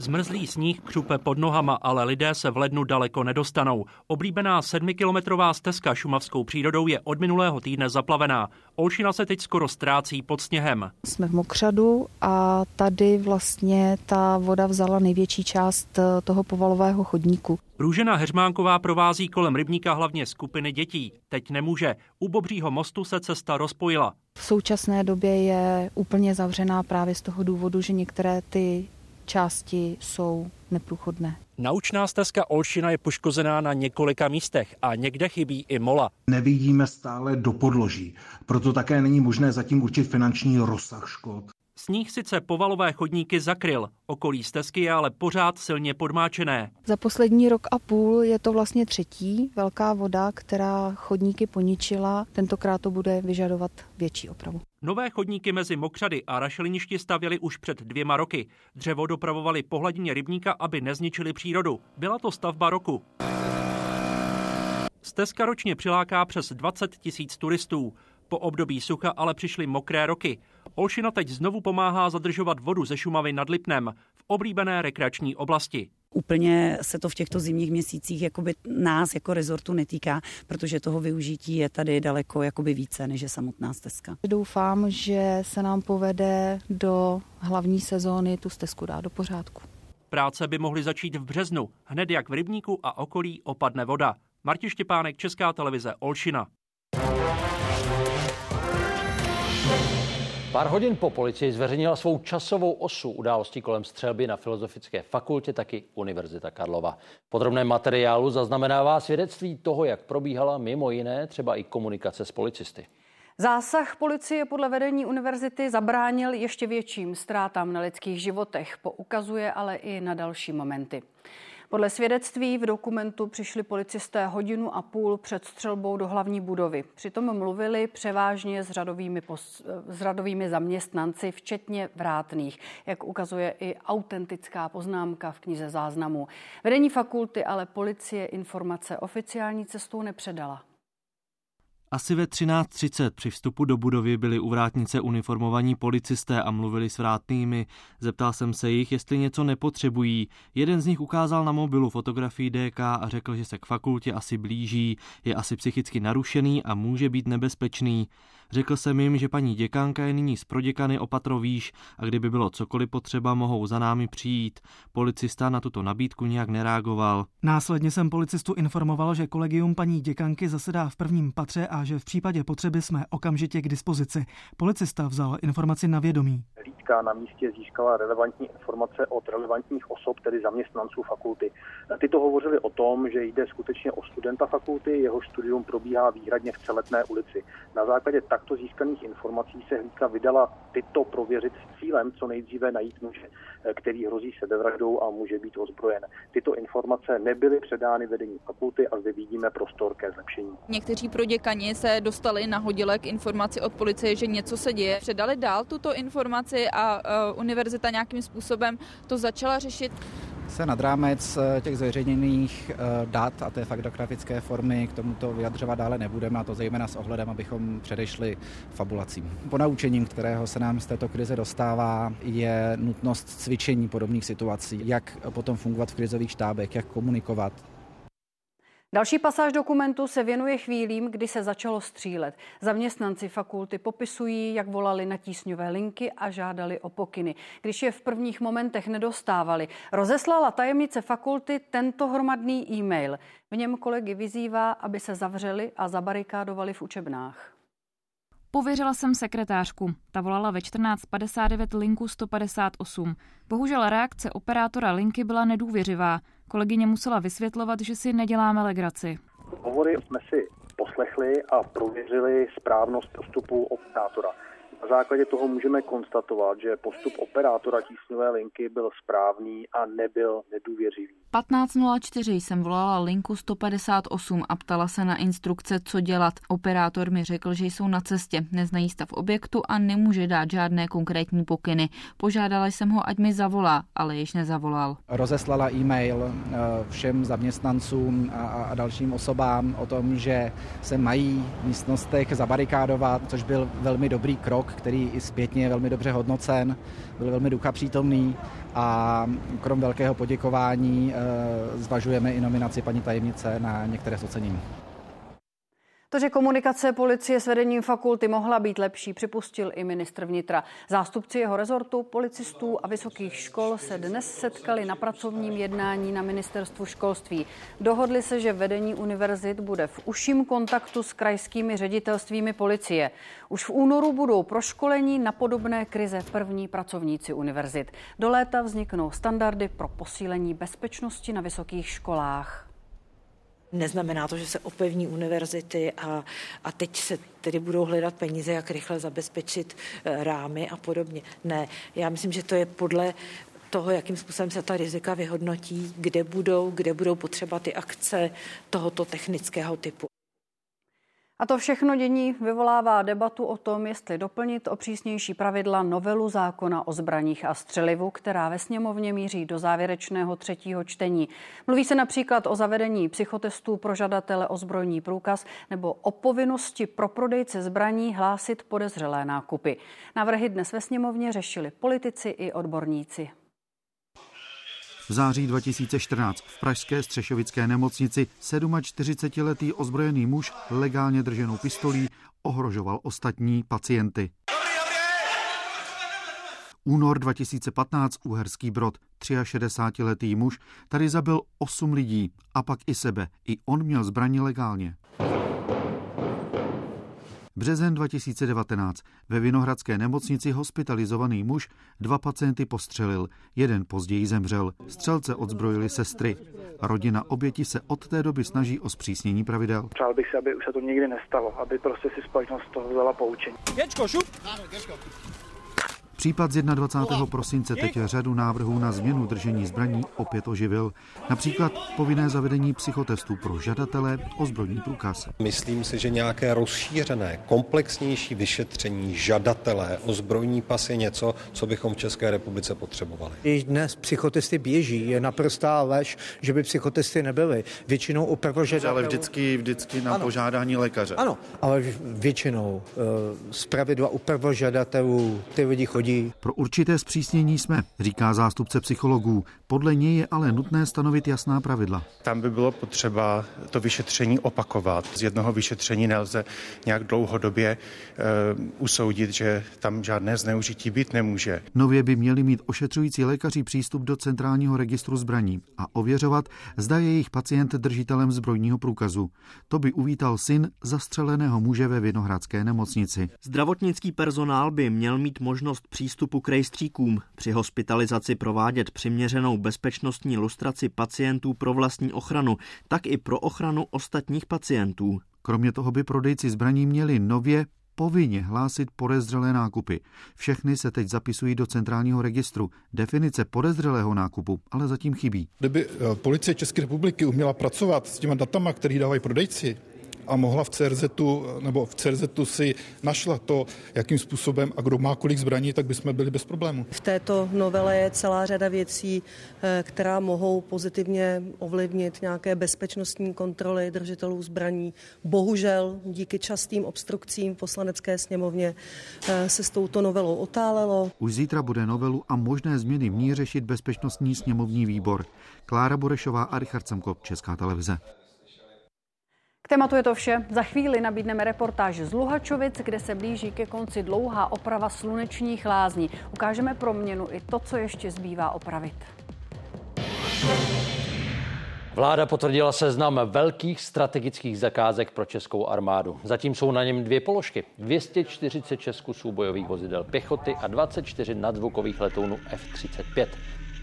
Zmrzlý sníh křupe pod nohama, ale lidé se v lednu daleko nedostanou. Oblíbená sedmikilometrová stezka šumavskou přírodou je od minulého týdne zaplavená. Olšina se teď skoro ztrácí pod sněhem. Jsme v Mokřadu a tady vlastně ta voda vzala největší část eh, toho povalového chodníku. Růžena Heřmánková provází kolem rybníka hlavně skupiny dětí. Teď nemůže. U Bobřího mostu se cesta rozpojila. V současné době je úplně zavřená právě z toho důvodu, že některé ty části jsou neprůchodné. Naučná stezka Olšina je poškozená na několika místech a někde chybí i mola. Nevidíme stále do podloží, proto také není možné zatím určit finanční rozsah škod. Sníh sice povalové chodníky zakryl, okolí stezky je ale pořád silně podmáčené. Za poslední rok a půl je to vlastně třetí velká voda, která chodníky poničila. Tentokrát to bude vyžadovat větší opravu. Nové chodníky mezi Mokřady a Rašeliništi stavěli už před dvěma roky. Dřevo dopravovali po hladině rybníka, aby nezničili přírodu. Byla to stavba roku. Stezka ročně přiláká přes 20 tisíc turistů. Po období sucha ale přišly mokré roky. Olšina teď znovu pomáhá zadržovat vodu ze Šumavy nad Lipnem v oblíbené rekreační oblasti. Úplně se to v těchto zimních měsících jakoby nás jako rezortu netýká, protože toho využití je tady daleko jakoby více než je samotná stezka. Doufám, že se nám povede do hlavní sezóny tu stezku dát do pořádku. Práce by mohly začít v březnu, hned jak v rybníku a okolí opadne voda. Marti Štěpánek, Česká televize, Olšina. Pár hodin po policii zveřejnila svou časovou osu událostí kolem střelby na Filozofické fakultě, taky Univerzita Karlova. V podrobném materiálu zaznamenává svědectví toho, jak probíhala mimo jiné třeba i komunikace s policisty. Zásah policie podle vedení univerzity zabránil ještě větším ztrátám na lidských životech, poukazuje ale i na další momenty. Podle svědectví v dokumentu přišli policisté hodinu a půl před střelbou do hlavní budovy. Přitom mluvili převážně s řadovými, pos, s řadovými zaměstnanci, včetně vrátných, jak ukazuje i autentická poznámka v knize záznamu. Vedení fakulty ale policie informace oficiální cestou nepředala. Asi ve 13.30 při vstupu do budovy byli u vrátnice uniformovaní policisté a mluvili s vrátnými. Zeptal jsem se jich, jestli něco nepotřebují. Jeden z nich ukázal na mobilu fotografii DK a řekl, že se k fakultě asi blíží, je asi psychicky narušený a může být nebezpečný. Řekl jsem jim, že paní děkanka je nyní z proděkany opatro výš a kdyby bylo cokoliv potřeba, mohou za námi přijít. Policista na tuto nabídku nijak nereagoval. Následně jsem policistu informoval, že kolegium paní děkanky zasedá v prvním patře a že v případě potřeby jsme okamžitě k dispozici. Policista vzal informaci na vědomí. Hlídka na místě získala relevantní informace od relevantních osob, tedy zaměstnanců fakulty. Tyto hovořili o tom, že jde skutečně o studenta fakulty, jeho studium probíhá výhradně v celetné ulici. Na základě takto získaných informací se hlídka vydala tyto prověřit s cílem co nejdříve najít muže, který hrozí sebevraždou a může být ozbrojen. Tyto informace nebyly předány vedení fakulty a zde vidíme prostor ke zlepšení. Někteří proděkani se dostali nahodile k informaci od policie, že něco se děje. Předali dál tuto informaci a uh, univerzita nějakým způsobem to začala řešit se nad rámec eh, těch zveřejněných eh, dat a té faktografické formy k tomuto vyjadřovat dále nebudeme, a to zejména s ohledem, abychom předešli fabulacím. Ponaučením, kterého se nám z této krize dostává, je nutnost cvičení podobných situací, jak potom fungovat v krizových štábech, jak komunikovat, Další pasáž dokumentu se věnuje chvílím, kdy se začalo střílet. Zaměstnanci fakulty popisují, jak volali na tísňové linky a žádali o pokyny. Když je v prvních momentech nedostávali, rozeslala tajemnice fakulty tento hromadný e-mail. V něm kolegy vyzývá, aby se zavřeli a zabarikádovali v učebnách. Pověřila jsem sekretářku. Ta volala ve 14.59 linku 158. Bohužel reakce operátora linky byla nedůvěřivá. Kolegyně musela vysvětlovat, že si neděláme legraci. Hovory jsme si poslechli a prověřili správnost postupu operátora. Na základě toho můžeme konstatovat, že postup operátora tísňové linky byl správný a nebyl nedůvěřivý. 15.04 jsem volala linku 158 a ptala se na instrukce, co dělat. Operátor mi řekl, že jsou na cestě, neznají stav objektu a nemůže dát žádné konkrétní pokyny. Požádala jsem ho, ať mi zavolá, ale již nezavolal. Rozeslala e-mail eh, všem zaměstnancům a dalším osobám o tom, že se mají v místnostech zabarikádovat, což byl velmi dobrý krok, který i zpětně je velmi dobře hodnocen, byl velmi ducha přítomný a krom velkého poděkování eh, zvažujeme i nominaci paní tajemnice na některé z ocenění. To, že komunikace policie s vedením fakulty mohla být lepší, připustil i ministr vnitra. Zástupci jeho rezortu, policistů a vysokých škol se dnes setkali na pracovním jednání na ministerstvu školství. Dohodli se, že vedení univerzit bude v užším kontaktu s krajskými ředitelstvími policie. Už v únoru budou proškolení na podobné krize první pracovníci univerzit. Do léta vzniknou standardy pro posílení bezpečnosti na vysokých školách. Neznamená to, že se opevní univerzity a, a teď se tedy budou hledat peníze, jak rychle zabezpečit eh, rámy a podobně. Ne, já myslím, že to je podle toho, jakým způsobem se ta rizika vyhodnotí, kde budou, kde budou potřeba ty akce tohoto technického typu. A to všechno dění vyvolává debatu o tom, jestli doplnit o přísnější pravidla novelu zákona o zbraních a střelivu, která ve sněmovně míří do závěrečného třetího čtení. Mluví se například o zavedení psychotestů pro žadatele o zbrojní průkaz nebo o povinnosti pro prodejce zbraní hlásit podezřelé nákupy. Návrhy dnes ve sněmovně řešili politici i odborníci. V září 2014 v pražské střešovické nemocnici 47-letý ozbrojený muž legálně drženou pistolí ohrožoval ostatní pacienty. Únor 2015 Uherský Brod, 63-letý muž, tady zabil 8 lidí a pak i sebe. I on měl zbraní legálně. Březen 2019. Ve Vinohradské nemocnici hospitalizovaný muž dva pacienty postřelil. Jeden později zemřel. Střelce odzbrojili sestry. Rodina oběti se od té doby snaží o zpřísnění pravidel. Přál bych si, aby už se to nikdy nestalo, aby prostě si společnost toho vzala poučení. Gečko, šup! Případ z 21. prosince teď řadu návrhů na změnu držení zbraní opět oživil. Například povinné zavedení psychotestů pro žadatele o zbrojní průkaz. Myslím si, že nějaké rozšířené, komplexnější vyšetření žadatele o zbrojní pas je něco, co bychom v České republice potřebovali. I dnes psychotesty běží, je naprostá lež, že by psychotesty nebyly. Většinou u prvožadatelů... Ale vždycky, vždycky na ano. požádání lékaře. Ano, ale většinou z pravidla u prvožadatelů ty lidi chodí lidí. Pro určité zpřísnění jsme, říká zástupce psychologů. Podle něj je ale nutné stanovit jasná pravidla. Tam by bylo potřeba to vyšetření opakovat. Z jednoho vyšetření nelze nějak dlouhodobě e, usoudit, že tam žádné zneužití být nemůže. Nově by měli mít ošetřující lékaři přístup do centrálního registru zbraní a ověřovat, zda je jejich pacient držitelem zbrojního průkazu. To by uvítal syn zastřeleného muže ve Vinohradské nemocnici. Zdravotnický personál by měl mít možnost přístupu k rejstříkům, při hospitalizaci provádět přiměřenou bezpečnostní lustraci pacientů pro vlastní ochranu, tak i pro ochranu ostatních pacientů. Kromě toho by prodejci zbraní měli nově povinně hlásit podezřelé nákupy. Všechny se teď zapisují do centrálního registru. Definice podezřelého nákupu ale zatím chybí. Kdyby eh, policie České republiky uměla pracovat s těma datama, které dávají prodejci, a mohla v CRZ nebo v CRZ si našla to, jakým způsobem a kdo má kolik zbraní, tak bychom byli bez problému. V této novele je celá řada věcí, eh, která mohou pozitivně ovlivnit nějaké bezpečnostní kontroly držitelů zbraní. Bohužel díky častým obstrukcím v poslanecké sněmovně eh, se s touto novelou otálelo. Už zítra bude novelu a možné změny v ní řešit bezpečnostní sněmovní výbor. Klára Borešová a Richard Semkop, Česká televize tématu je to vše. Za chvíli nabídneme reportáž z Luhačovic, kde se blíží ke konci dlouhá oprava slunečních lázní. Ukážeme proměnu i to, co ještě zbývá opravit. Vláda potvrdila seznam velkých strategických zakázek pro českou armádu. Zatím jsou na něm dvě položky. 246 kusů bojových vozidel pěchoty a 24 nadzvukových letounů F-35.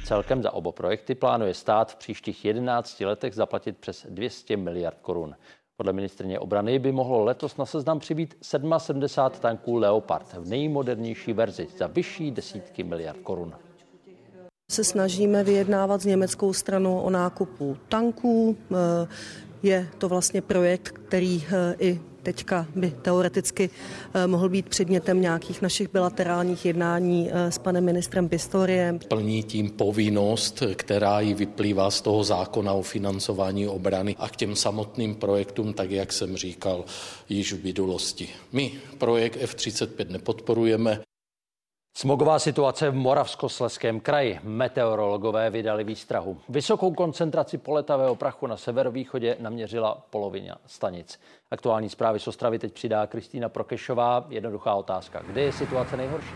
Celkem za oba projekty plánuje stát v příštích 11 letech zaplatit přes 200 miliard korun. Podle ministrně obrany by mohlo letos na seznam přibít 77 tanků Leopard v nejmodernější verzi za vyšší desítky miliard korun. Se snažíme vyjednávat s německou stranou o nákupu tanků. Je to vlastně projekt, který eh, i teďka by teoreticky eh, mohl být předmětem nějakých našich bilaterálních jednání eh, s panem ministrem Pistoriem. Plní tím povinnost, která ji vyplývá z toho zákona o financování obrany a k těm samotným projektům, tak jak jsem říkal již v minulosti. My projekt F-35 nepodporujeme, Smogová situace v Moravskosleském kraji. Meteorologové vydali výstrahu. Vysokou koncentraci poletavého prachu na severovýchodě naměřila polovina stanic. Aktuální zprávy z Ostravy teď přidá Kristýna Prokešová. Jednoduchá otázka. Kde je situace nejhorší?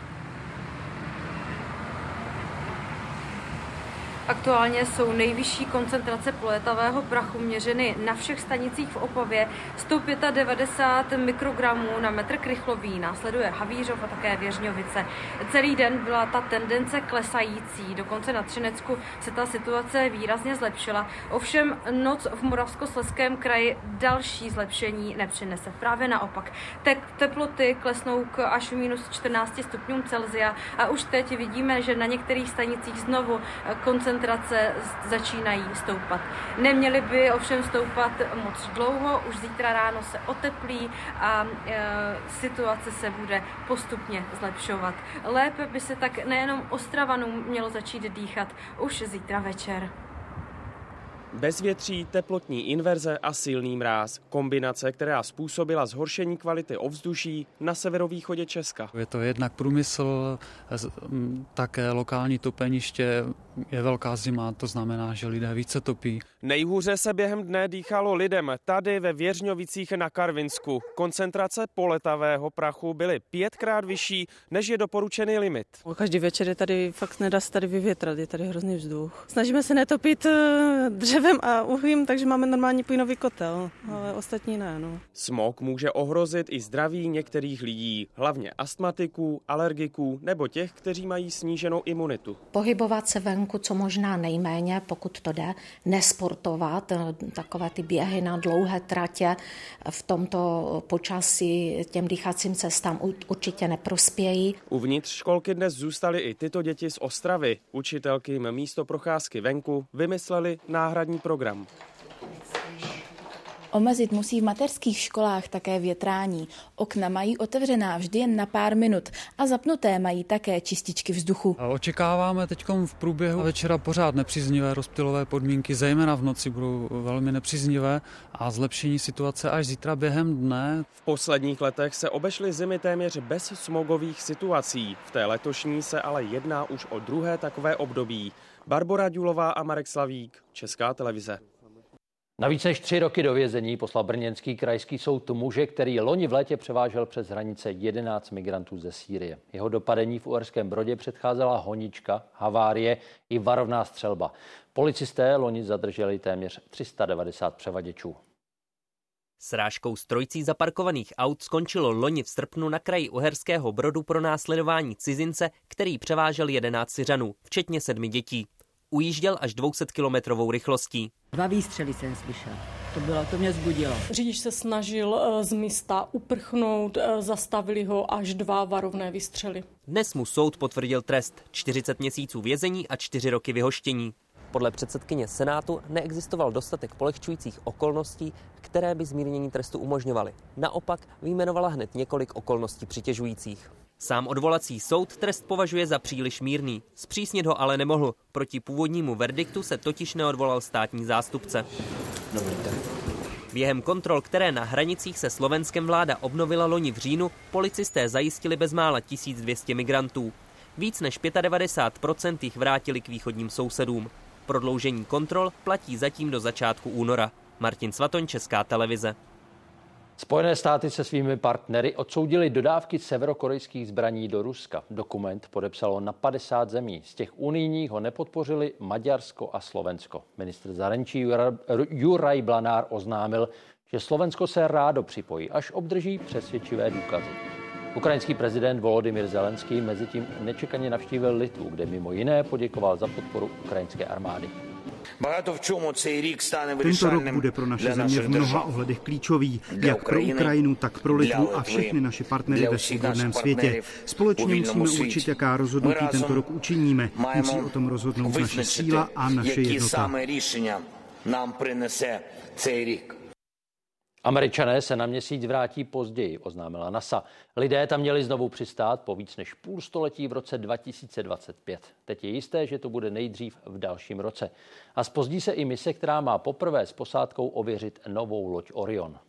Aktuálně jsou nejvyšší koncentrace poletavého prachu měřeny na všech stanicích v Opavě 195 mikrogramů na metr krychlový, následuje Havířov a také Věřňovice. Celý den byla ta tendence klesající, dokonce na Třinecku se ta situace výrazně zlepšila. Ovšem noc v Moravskosleském kraji další zlepšení nepřinese. Právě naopak. Te- teploty klesnou k až minus 14 stupňům Celzia a už teď vidíme, že na některých stanicích znovu koncentrace koncentrace začínají stoupat. Neměly by ovšem stoupat moc dlouho, už zítra ráno se oteplí a e, situace se bude postupně zlepšovat. Lépe by se tak nejenom Ostravanům mělo začít dýchat už zítra večer. Bezvětří, teplotní inverze a silný mráz. Kombinace, která způsobila zhoršení kvality ovzduší na severovýchodě Česka. Je to jednak průmysl, také lokální topeniště, je velká zima, to znamená, že lidé více topí. Nejhůře se během dne dýchalo lidem tady ve Věřňovicích na Karvinsku. Koncentrace poletavého prachu byly pětkrát vyšší, než je doporučený limit. Každý večer je tady fakt nedá se tady vyvětrat, je tady hrozný vzduch. Snažíme se netopit eh, dřevem a uhlím, takže máme normální plynový kotel, ale ostatní ne. No. Smog může ohrozit i zdraví některých lidí, hlavně astmatiků, alergiků nebo těch, kteří mají sníženou imunitu. Pohybovat se venku co možná nejméně, pokud to jde, nesportovat, eh, takové ty běhy na dlouhé tratě v tomto počasí těm dýchacím cestám určitě neprospějí. Uvnitř školky dnes zůstaly i tyto děti z Ostravy. Učitelky jim místo procházky venku vymysleli náhradní program. Omezit musí v mateřských školách také větrání. Okna mají otevřená vždy jen na pár minut a zapnuté mají také čističky vzduchu. Očekáváme teď v průběhu večera pořád nepříznivé rozptylové podmínky, zejména v noci budou velmi nepříznivé a zlepšení situace až zítra během dne. V posledních letech se obešly zimy téměř bez smogových situací. V té letošní se ale jedná už o druhé takové období. Barbora Dulová a Marek Slavík, Česká televize. Navíc než tři roky do vězení poslal brněnský krajský soud muže, který loni v létě převážel přes hranice 11 migrantů ze Sýrie. Jeho dopadení v Uherském Brodě předcházela honička, havárie i varovná střelba. Policisté loni zadrželi téměř 390 převaděčů. Srážkou strojcí zaparkovaných aut skončilo loni v srpnu na kraji Uherského Brodu pro následování cizince, který převážel 11 Syřanů, včetně sedmi dětí. Ujížděl až 200-kilometrovou rychlostí. Dva výstřely jsem slyšel. To bylo, to mě zbudilo. Řidič se snažil eh, z místa uprchnout, eh, zastavili ho až dva varovné výstřely. Dnes mu soud potvrdil trest 40 měsíců vězení a 4 roky vyhoštění. Podle předsedkyně Senátu neexistoval dostatek polehčujících okolností, které by zmírnění trestu umožňovaly. Naopak vyjmenovala hned několik okolností přitěžujících. Sám odvolací soud trest považuje za příliš mírný. Zpřísnit ho ale nemohl. Proti původnímu verdiktu se totiž neodvolal státní zástupce. Během kontrol, které na hranicích se Slovenskem vláda obnovila loni v říjnu, policisté zajistili bezmála 1200 migrantů. Víc než 95% jich vrátili k východním sousedům. Prodloužení kontrol platí zatím do začátku února. Martin Svatoň, Česká televize. Spojené státy se svými partnery odsoudili dodávky severokorejských zbraní do Ruska. Dokument podepsalo na 50 zemí. Z těch unijních ho nepodpořili Maďarsko a Slovensko. Ministr zahraničí Juraj Blanár oznámil, že Slovensko se rádo připojí, až obdrží přesvědčivé důkazy. Ukrajinský prezident Volodymyr Zelenský mezi tím nečekaně navštívil Litvu, kde mimo jiné poděkoval za podporu ukrajinské armády. Tento rok bude pro naše země v mnoha ohledech klíčový, jak pro Ukrajinu, tak pro Litvu a všechny naše partnery ve svobodném světě. Společně musíme určit, jaká rozhodnutí tento rok učiníme. Musí o tom rozhodnout naše síla a naše jednota. Američané se na měsíc vrátí později, oznámila NASA. Lidé tam měli znovu přistát po víc než půl století v roce 2025. Teď je jisté, že to bude nejdřív v dalším roce. A spozdí se i mise, která má poprvé s posádkou ověřit novou loď Orion.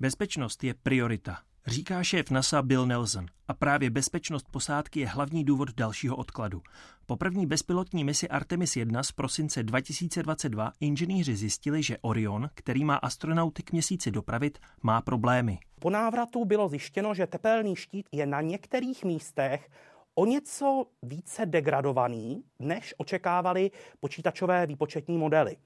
Bezpečnost je priorita říká šéf NASA Bill Nelson. A právě bezpečnost posádky je hlavní důvod dalšího odkladu. Po první bezpilotní misi Artemis 1 z prosince 2022 inženýři zjistili, že Orion, který má astronauty k měsíci dopravit, má problémy. Po návratu bylo zjištěno, že tepelný štít je na některých místech o něco více degradovaný, než očekávali počítačové výpočetní modely.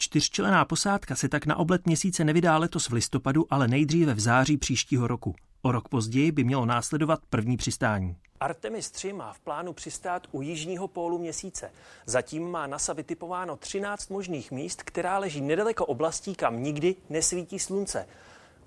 Čtyřčlená posádka se tak na oblet měsíce nevydá letos v listopadu, ale nejdříve v září příštího roku. O rok později by mělo následovat první přistání. Artemis 3 má v plánu přistát u jižního pólu měsíce. Zatím má NASA vytipováno 13 možných míst, která leží nedaleko oblastí, kam nikdy nesvítí slunce.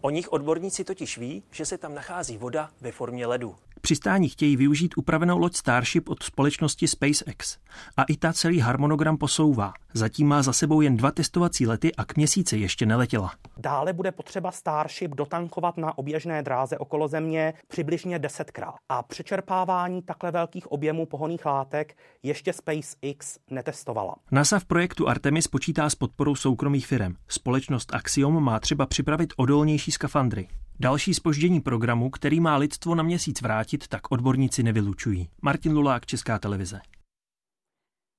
O nich odborníci totiž ví, že se tam nachází voda ve formě ledu přistání chtějí využít upravenou loď Starship od společnosti SpaceX. A i ta celý harmonogram posouvá. Zatím má za sebou jen dva testovací lety a k měsíci ještě neletěla. Dále bude potřeba Starship dotankovat na oběžné dráze okolo Země přibližně desetkrát. A přečerpávání takhle velkých objemů pohoných látek ještě SpaceX netestovala. NASA v projektu Artemis počítá s podporou soukromých firm. Společnost Axiom má třeba připravit odolnější skafandry. Další spoždění programu, který má lidstvo na měsíc vrátit, tak odborníci nevylučují. Martin Lulák, Česká televize.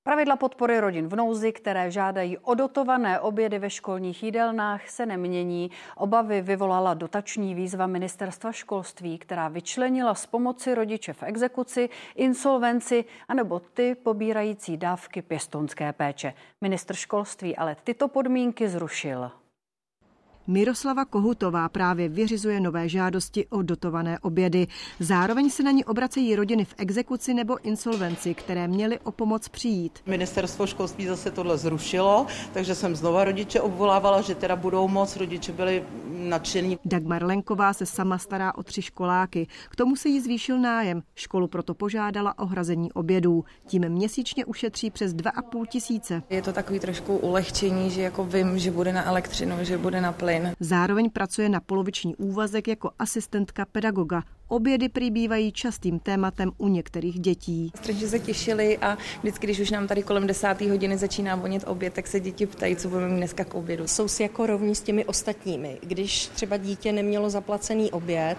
Pravidla podpory rodin v nouzi, které žádají o dotované obědy ve školních jídelnách, se nemění. Obavy vyvolala dotační výzva ministerstva školství, která vyčlenila z pomoci rodiče v exekuci, insolvenci anebo ty pobírající dávky pěstonské péče. Ministr školství ale tyto podmínky zrušil. Miroslava Kohutová právě vyřizuje nové žádosti o dotované obědy. Zároveň se na ní obracejí rodiny v exekuci nebo insolvenci, které měly o pomoc přijít. Ministerstvo školství zase tohle zrušilo, takže jsem znova rodiče obvolávala, že teda budou moc. Rodiče byli nadšení. Dagmar Lenková se sama stará o tři školáky. K tomu se jí zvýšil nájem. Školu proto požádala o hrazení obědů. Tím měsíčně ušetří přes 2,5 tisíce. Je to takový trošku ulehčení, že jako vím, že bude na elektřinu, že bude na plyn. Zároveň pracuje na poloviční úvazek jako asistentka pedagoga. Obědy přibývají častým tématem u některých dětí. Strašně se těšili a vždycky, když už nám tady kolem desáté hodiny začíná vonět oběd, tak se děti ptají, co budeme mít dneska k obědu. Jsou si jako rovní s těmi ostatními. Když třeba dítě nemělo zaplacený oběd,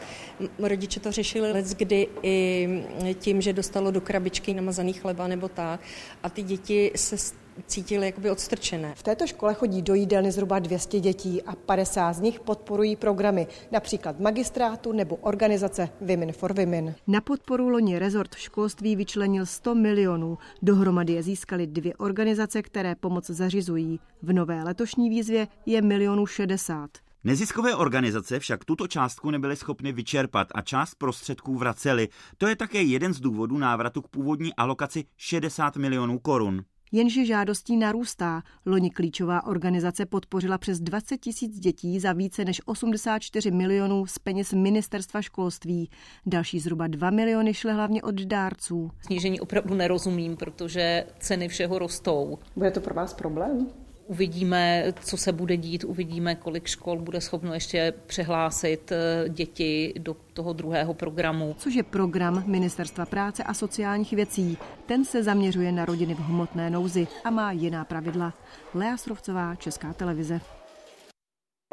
rodiče to řešili let kdy i tím, že dostalo do krabičky namazaný chleba nebo tak a ty děti se cítili jakoby odstrčené. V této škole chodí do jídelny zhruba 200 dětí a 50 z nich podporují programy, například magistrátu nebo organizace Women for Women. Na podporu loni rezort školství vyčlenil 100 milionů. Dohromady je získali dvě organizace, které pomoc zařizují. V nové letošní výzvě je milionů 60. Neziskové organizace však tuto částku nebyly schopny vyčerpat a část prostředků vraceli. To je také jeden z důvodů návratu k původní alokaci 60 milionů korun. Jenže žádostí narůstá. Loni klíčová organizace podpořila přes 20 tisíc dětí za více než 84 milionů z peněz ministerstva školství. Další zhruba 2 miliony šly hlavně od dárců. Snížení opravdu nerozumím, protože ceny všeho rostou. Bude to pro vás problém? Uvidíme, co se bude dít, uvidíme, kolik škol bude schopno ještě přehlásit eh, děti do toho druhého programu. Což je program Ministerstva práce a sociálních věcí. Ten se zaměřuje na rodiny v hmotné nouzi a má jiná pravidla. Lea Srovcová, Česká televize.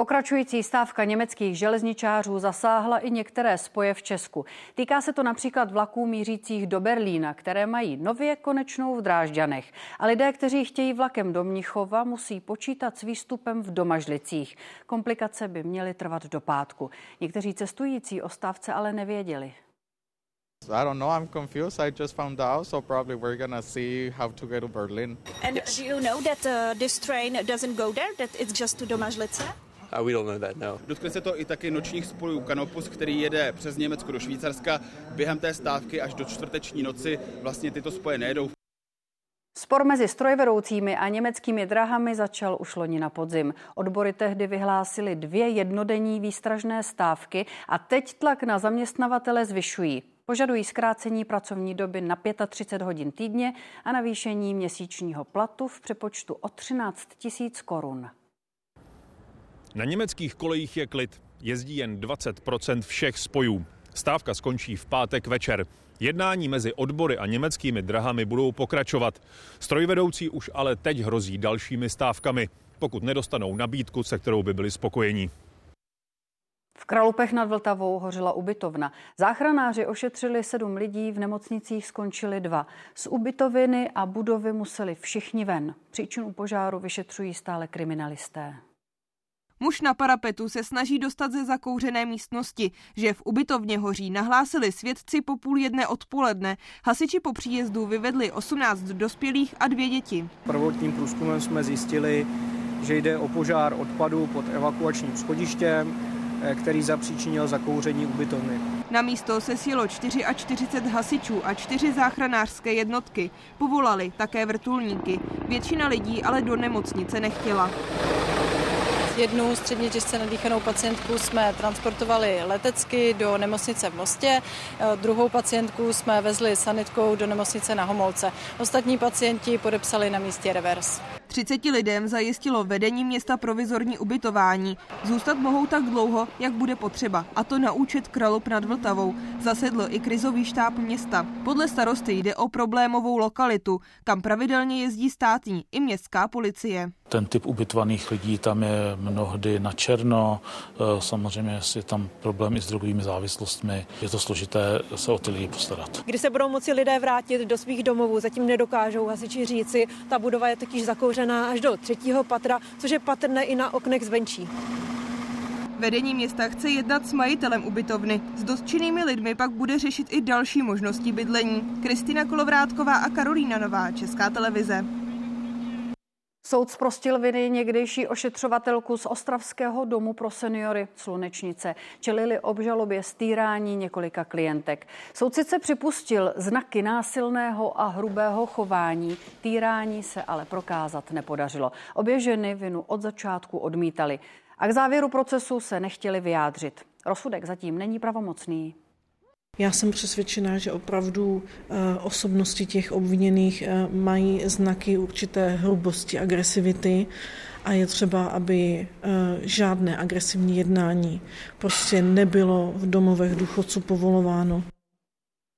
Pokračující stávka německých železničářů zasáhla i některé spoje v Česku. Týká se to například vlaků mířících do Berlína, které mají nově konečnou v Drážďanech. A lidé, kteří chtějí vlakem do Mnichova, musí počítat s výstupem v Domažlicích. Komplikace by měly trvat do pátku. Někteří cestující o stávce ale nevěděli. I don't know. I'm confused. I just found out, so probably we're gonna see how to get to Berlin. And do you know that uh, this train doesn't go there? That it's just to Domažlice? Uh, we don't know that, no. Dotkne se to i taky nočních spojů Canopus, který jede přes Německo do Švýcarska. Během té stávky až do čtvrteční noci vlastně tyto spoje nejedou. Spor mezi strojvedoucími a německými drahami začal už loni na podzim. Odbory tehdy vyhlásili dvě jednodenní výstražné stávky a teď tlak na zaměstnavatele zvyšují. Požadují zkrácení pracovní doby na 35 hodin týdně a navýšení měsíčního platu v přepočtu o 13 tisíc korun. Na německých kolejích je klid. Jezdí jen 20% všech spojů. Stávka skončí v pátek večer. Jednání mezi odbory a německými drahami budou pokračovat. Strojvedoucí už ale teď hrozí dalšími stávkami, pokud nedostanou nabídku, se kterou by byli spokojení. V Kralupech nad Vltavou hořela ubytovna. Záchranáři ošetřili sedm lidí, v nemocnicích skončili dva. Z ubytoviny a budovy museli všichni ven. Příčinu požáru vyšetřují stále kriminalisté. Muž na parapetu se snaží dostat ze zakouřené místnosti, že v ubytovně hoří, nahlásili svědci po půl jedné odpoledne. Hasiči po příjezdu vyvedli 18 dospělých a dvě děti. Prvotním průzkumem jsme zjistili, že jde o požár odpadu pod evakuačním schodištěm, eh, který zapříčinil zakouření ubytovny. Na místo se sjelo 44 hasičů a čtyři záchranářské jednotky. Povolali také vrtulníky. Většina lidí ale do nemocnice nechtěla. Jednu středně těžce nadýchanou pacientku jsme transportovali letecky do nemocnice v Mostě, eh, druhou pacientku jsme vezli sanitkou do nemocnice na Homolce. Ostatní pacienti podepsali na místě revers. 30 lidem zajistilo vedení města provizorní ubytování. Zůstat mohou tak dlouho, jak bude potřeba, a to na účet Kralup nad Vltavou. Zasedl i krizový štáb města. Podle starosty jde o problémovou lokalitu, kam pravidelně jezdí státní i městská policie. Ten typ ubytovaných lidí tam je mnohdy na černo, e, samozřejmě je tam problém i s drogovými závislostmi. Je to složité se o ty lidi postarat. Kdy se budou moci lidé vrátit do svých domovů, zatím nedokážou hasiči říci. Ta budova je totiž zakouřená až do třetího patra, což je patrné i na oknech zvenčí. Vedení města chce jednat s majitelem ubytovny. S dotčenými lidmi pak bude řešit i další možnosti bydlení. Kristina Kolovrátková a Karolína Nová, Česká televize. Soud zprostil viny někdejší ošetřovatelku z Ostravského domu pro seniory Slunečnice. Čelili obžalobě stýrání několika klientek. Soud sice připustil znaky násilného a hrubého chování, týrání se ale prokázat nepodařilo. Obě ženy vinu od začátku odmítali a k závěru procesu se nechtěli vyjádřit. Rozsudek zatím není pravomocný. Já jsem přesvědčená, že opravdu eh, osobnosti těch obviněných eh, mají znaky určité hrubosti, agresivity a je třeba, aby eh, žádné agresivní jednání prostě nebylo v domovech důchodců povolováno.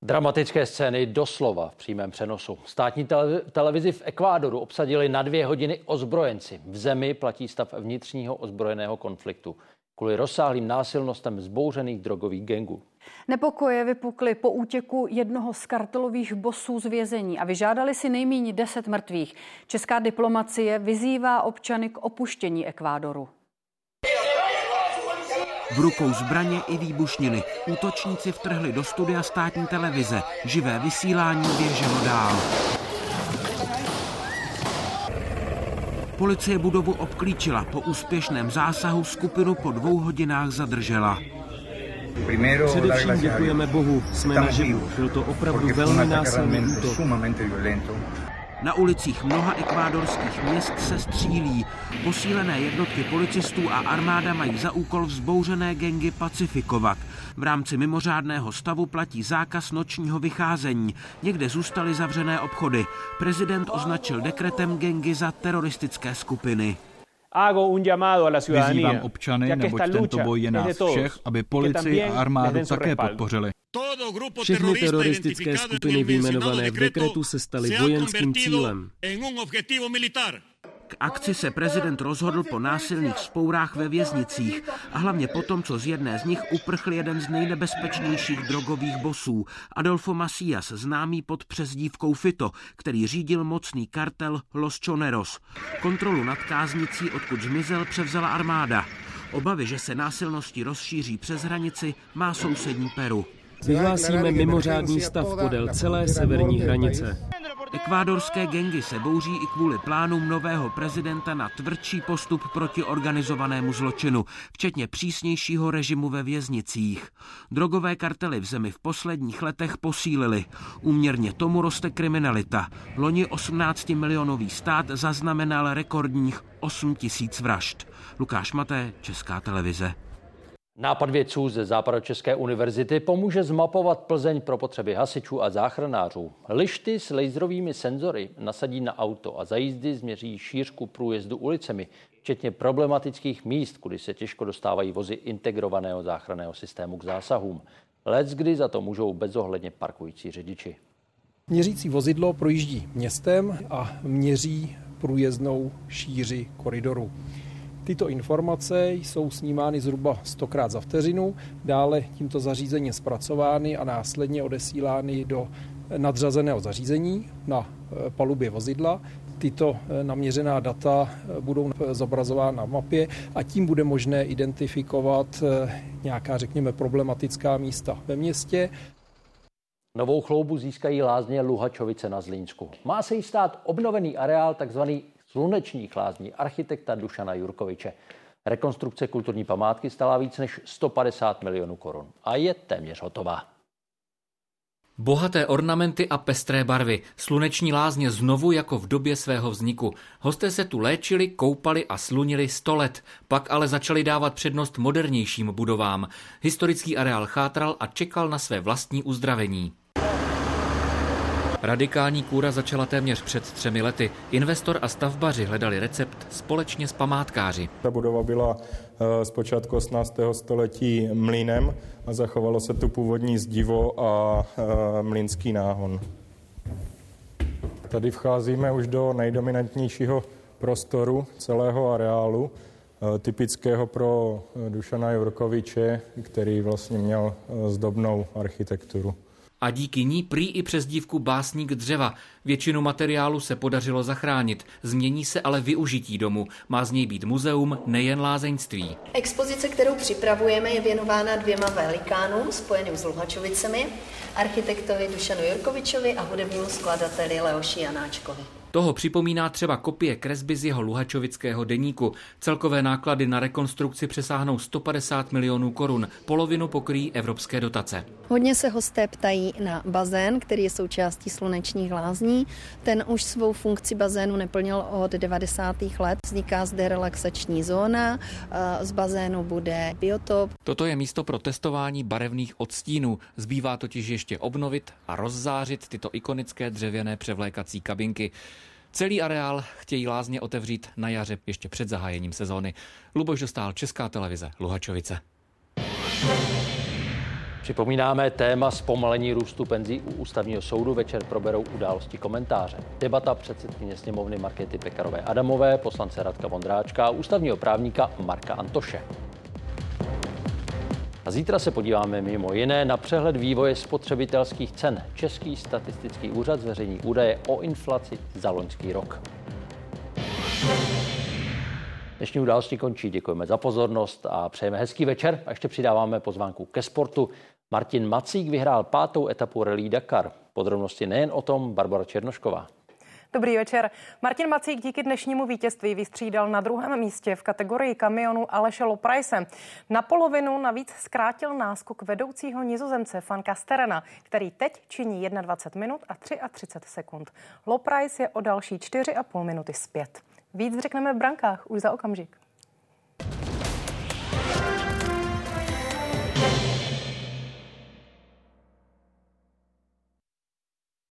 Dramatické scény doslova v přímém přenosu. Státní televizi v Ekvádoru obsadili na dvě hodiny ozbrojenci. V zemi platí stav vnitřního ozbrojeného konfliktu kvůli rozsáhlým násilnostem zbouřených drogových gengů. Nepokoje vypukly po útěku jednoho z kartelových bosů z vězení a vyžádali si nejméně 10 mrtvých. Česká diplomacie vyzývá občany k opuštění Ekvádoru. V rukou zbraně i výbušniny. Útočníci vtrhli do studia státní televize. Živé vysílání běželo dál. Policie budovu obklíčila. Po úspěšném zásahu skupinu po dvou hodinách zadržela. Především děkujeme Bohu, jsme naživu. Byl to opravdu velmi násilný útok. Na ulicích mnoha ekvádorských měst se střílí. Posílené jednotky policistů a armáda mají za úkol vzbouřené gengy pacifikovat. V rámci mimořádného stavu platí zákaz nočního vycházení. Někde zůstaly zavřené obchody. Prezident označil dekretem gengy za teroristické skupiny. Vyzývám občany, neboť tento boj je nás všech, aby policii a armádu také podpořili. Všechny teroristické skupiny vyjmenované v dekretu se staly vojenským cílem. K akci se prezident rozhodl po násilných spourách ve věznicích a hlavně po tom, co z jedné z nich uprchl jeden z nejnebezpečnějších drogových bosů, Adolfo Macias, známý pod přezdívkou Fito, který řídil mocný kartel Los Choneros. Kontrolu nad káznicí, odkud zmizel, převzala armáda. Obavy, že se násilnosti rozšíří přes hranici, má sousední Peru. Vyhlásíme mimořádný stav podél celé severní hranice. Ekvádorské gengy se bouří i kvůli plánům nového prezidenta na tvrdší postup proti organizovanému zločinu, včetně přísnějšího režimu ve věznicích. Drogové kartely v zemi v posledních letech posílily. Úměrně tomu roste kriminalita. Loni 18 milionový stát zaznamenal rekordních 8 tisíc vražd. Lukáš Maté, Česká televize. Nápad vědců ze Západočeské univerzity pomůže zmapovat Plzeň pro potřeby hasičů a záchranářů. Lišty s laserovými senzory nasadí na auto a za jízdy změří šířku průjezdu ulicemi, včetně problematických míst, kudy se těžko dostávají vozy integrovaného záchranného systému k zásahům. Lec kdy za to můžou bezohledně parkující řidiči. Měřící vozidlo projíždí městem a měří průjezdnou šíři koridoru. Tyto informace jsou snímány zhruba 100 krát za vteřinu, dále tímto zařízením zpracovány a následně odesílány do nadřazeného zařízení na eh, palubě vozidla. Tyto eh, naměřená data eh, budou zobrazována na mapě a tím bude možné identifikovat nějaká, řekněme, problematická místa ve městě. Novou chloubu získají lázně Luhačovice na Zlínsku. Má se jí stát obnovený areál takzvaný slunečních lázní architekta Dušana Jurkoviče. Rekonstrukce kulturní památky stala víc než 150 milionů korun a je téměř hotová. Bohaté ornamenty a pestré barvy, sluneční lázně znovu jako v době svého vzniku. Hosté se tu léčili, koupali a slunili sto let, pak ale začali dávat přednost modernějším budovám. Historický areál chátral a čekal na své vlastní uzdravení. Radikální kůra začala téměř před třemi lety. Investor a stavbaři hledali recept společně s památkáři. Ta budova byla eh, z počátku 18. století mlínem a zachovalo se tu původní zdivo a eh, mlínský náhon. Tady vcházíme už do nejdominantnějšího prostoru celého areálu, eh, typického pro Dušana Jurkoviče, který vlastně měl zdobnou architekturu a díky ní prý i přes dívku básník dřeva. Většinu materiálu se podařilo zachránit, změní se ale využití domu. Má z něj být muzeum, nejen lázeňství. Expozice, kterou připravujeme, je věnována dvěma velikánům spojeným s Luhačovicemi, architektovi Dušanu Jurkovičovi a hudebnímu skladateli Leoši Janáčkovi. Toho připomíná třeba kopie kresby z jeho luhačovického deníku. Celkové náklady na rekonstrukci přesáhnou 150 milionů korun. Polovinu pokryjí evropské dotace. Hodně se hosté ptají na bazén, který je součástí slunečních lázní. Ten už svou funkci bazénu neplnil od 90. let. Vzniká zde relaxační zóna, z bazénu bude biotop. Toto je místo pro testování barevných odstínů. Zbývá totiž ještě obnovit a rozzářit tyto ikonické dřevěné převlékací kabinky. Celý areál chtějí lázně otevřít na jaře ještě před zahájením sezóny. Luboš dostal Česká televize Luhačovice. Připomínáme téma zpomalení růstu penzí u ústavního soudu. Večer proberou události komentáře. Debata předsedkyně sněmovny Markety Pekarové Adamové, poslance Radka Vondráčka a ústavního právníka Marka Antoše. A zítra se podíváme mimo jiné na přehled vývoje spotřebitelských cen. Český statistický úřad zveřejní údaje o inflaci za loňský rok. Dnešní události končí. Děkujeme za pozornost a přejeme hezký večer. A ještě přidáváme pozvánku ke sportu. Martin Macík vyhrál pátou etapu Rally Dakar. Podrobnosti nejen o tom Barbara Černošková. Dobrý večer. Martin Macík díky dnešnímu vítězství vystřídal na druhém místě v kategorii kamionu Aleše Loprajse. Na polovinu navíc zkrátil náskok vedoucího nizozemce Fan Kasterena, který teď činí 21 minut a 33 sekund. Loprajs je o další 4,5 minuty zpět. Víc řekneme v brankách už za okamžik.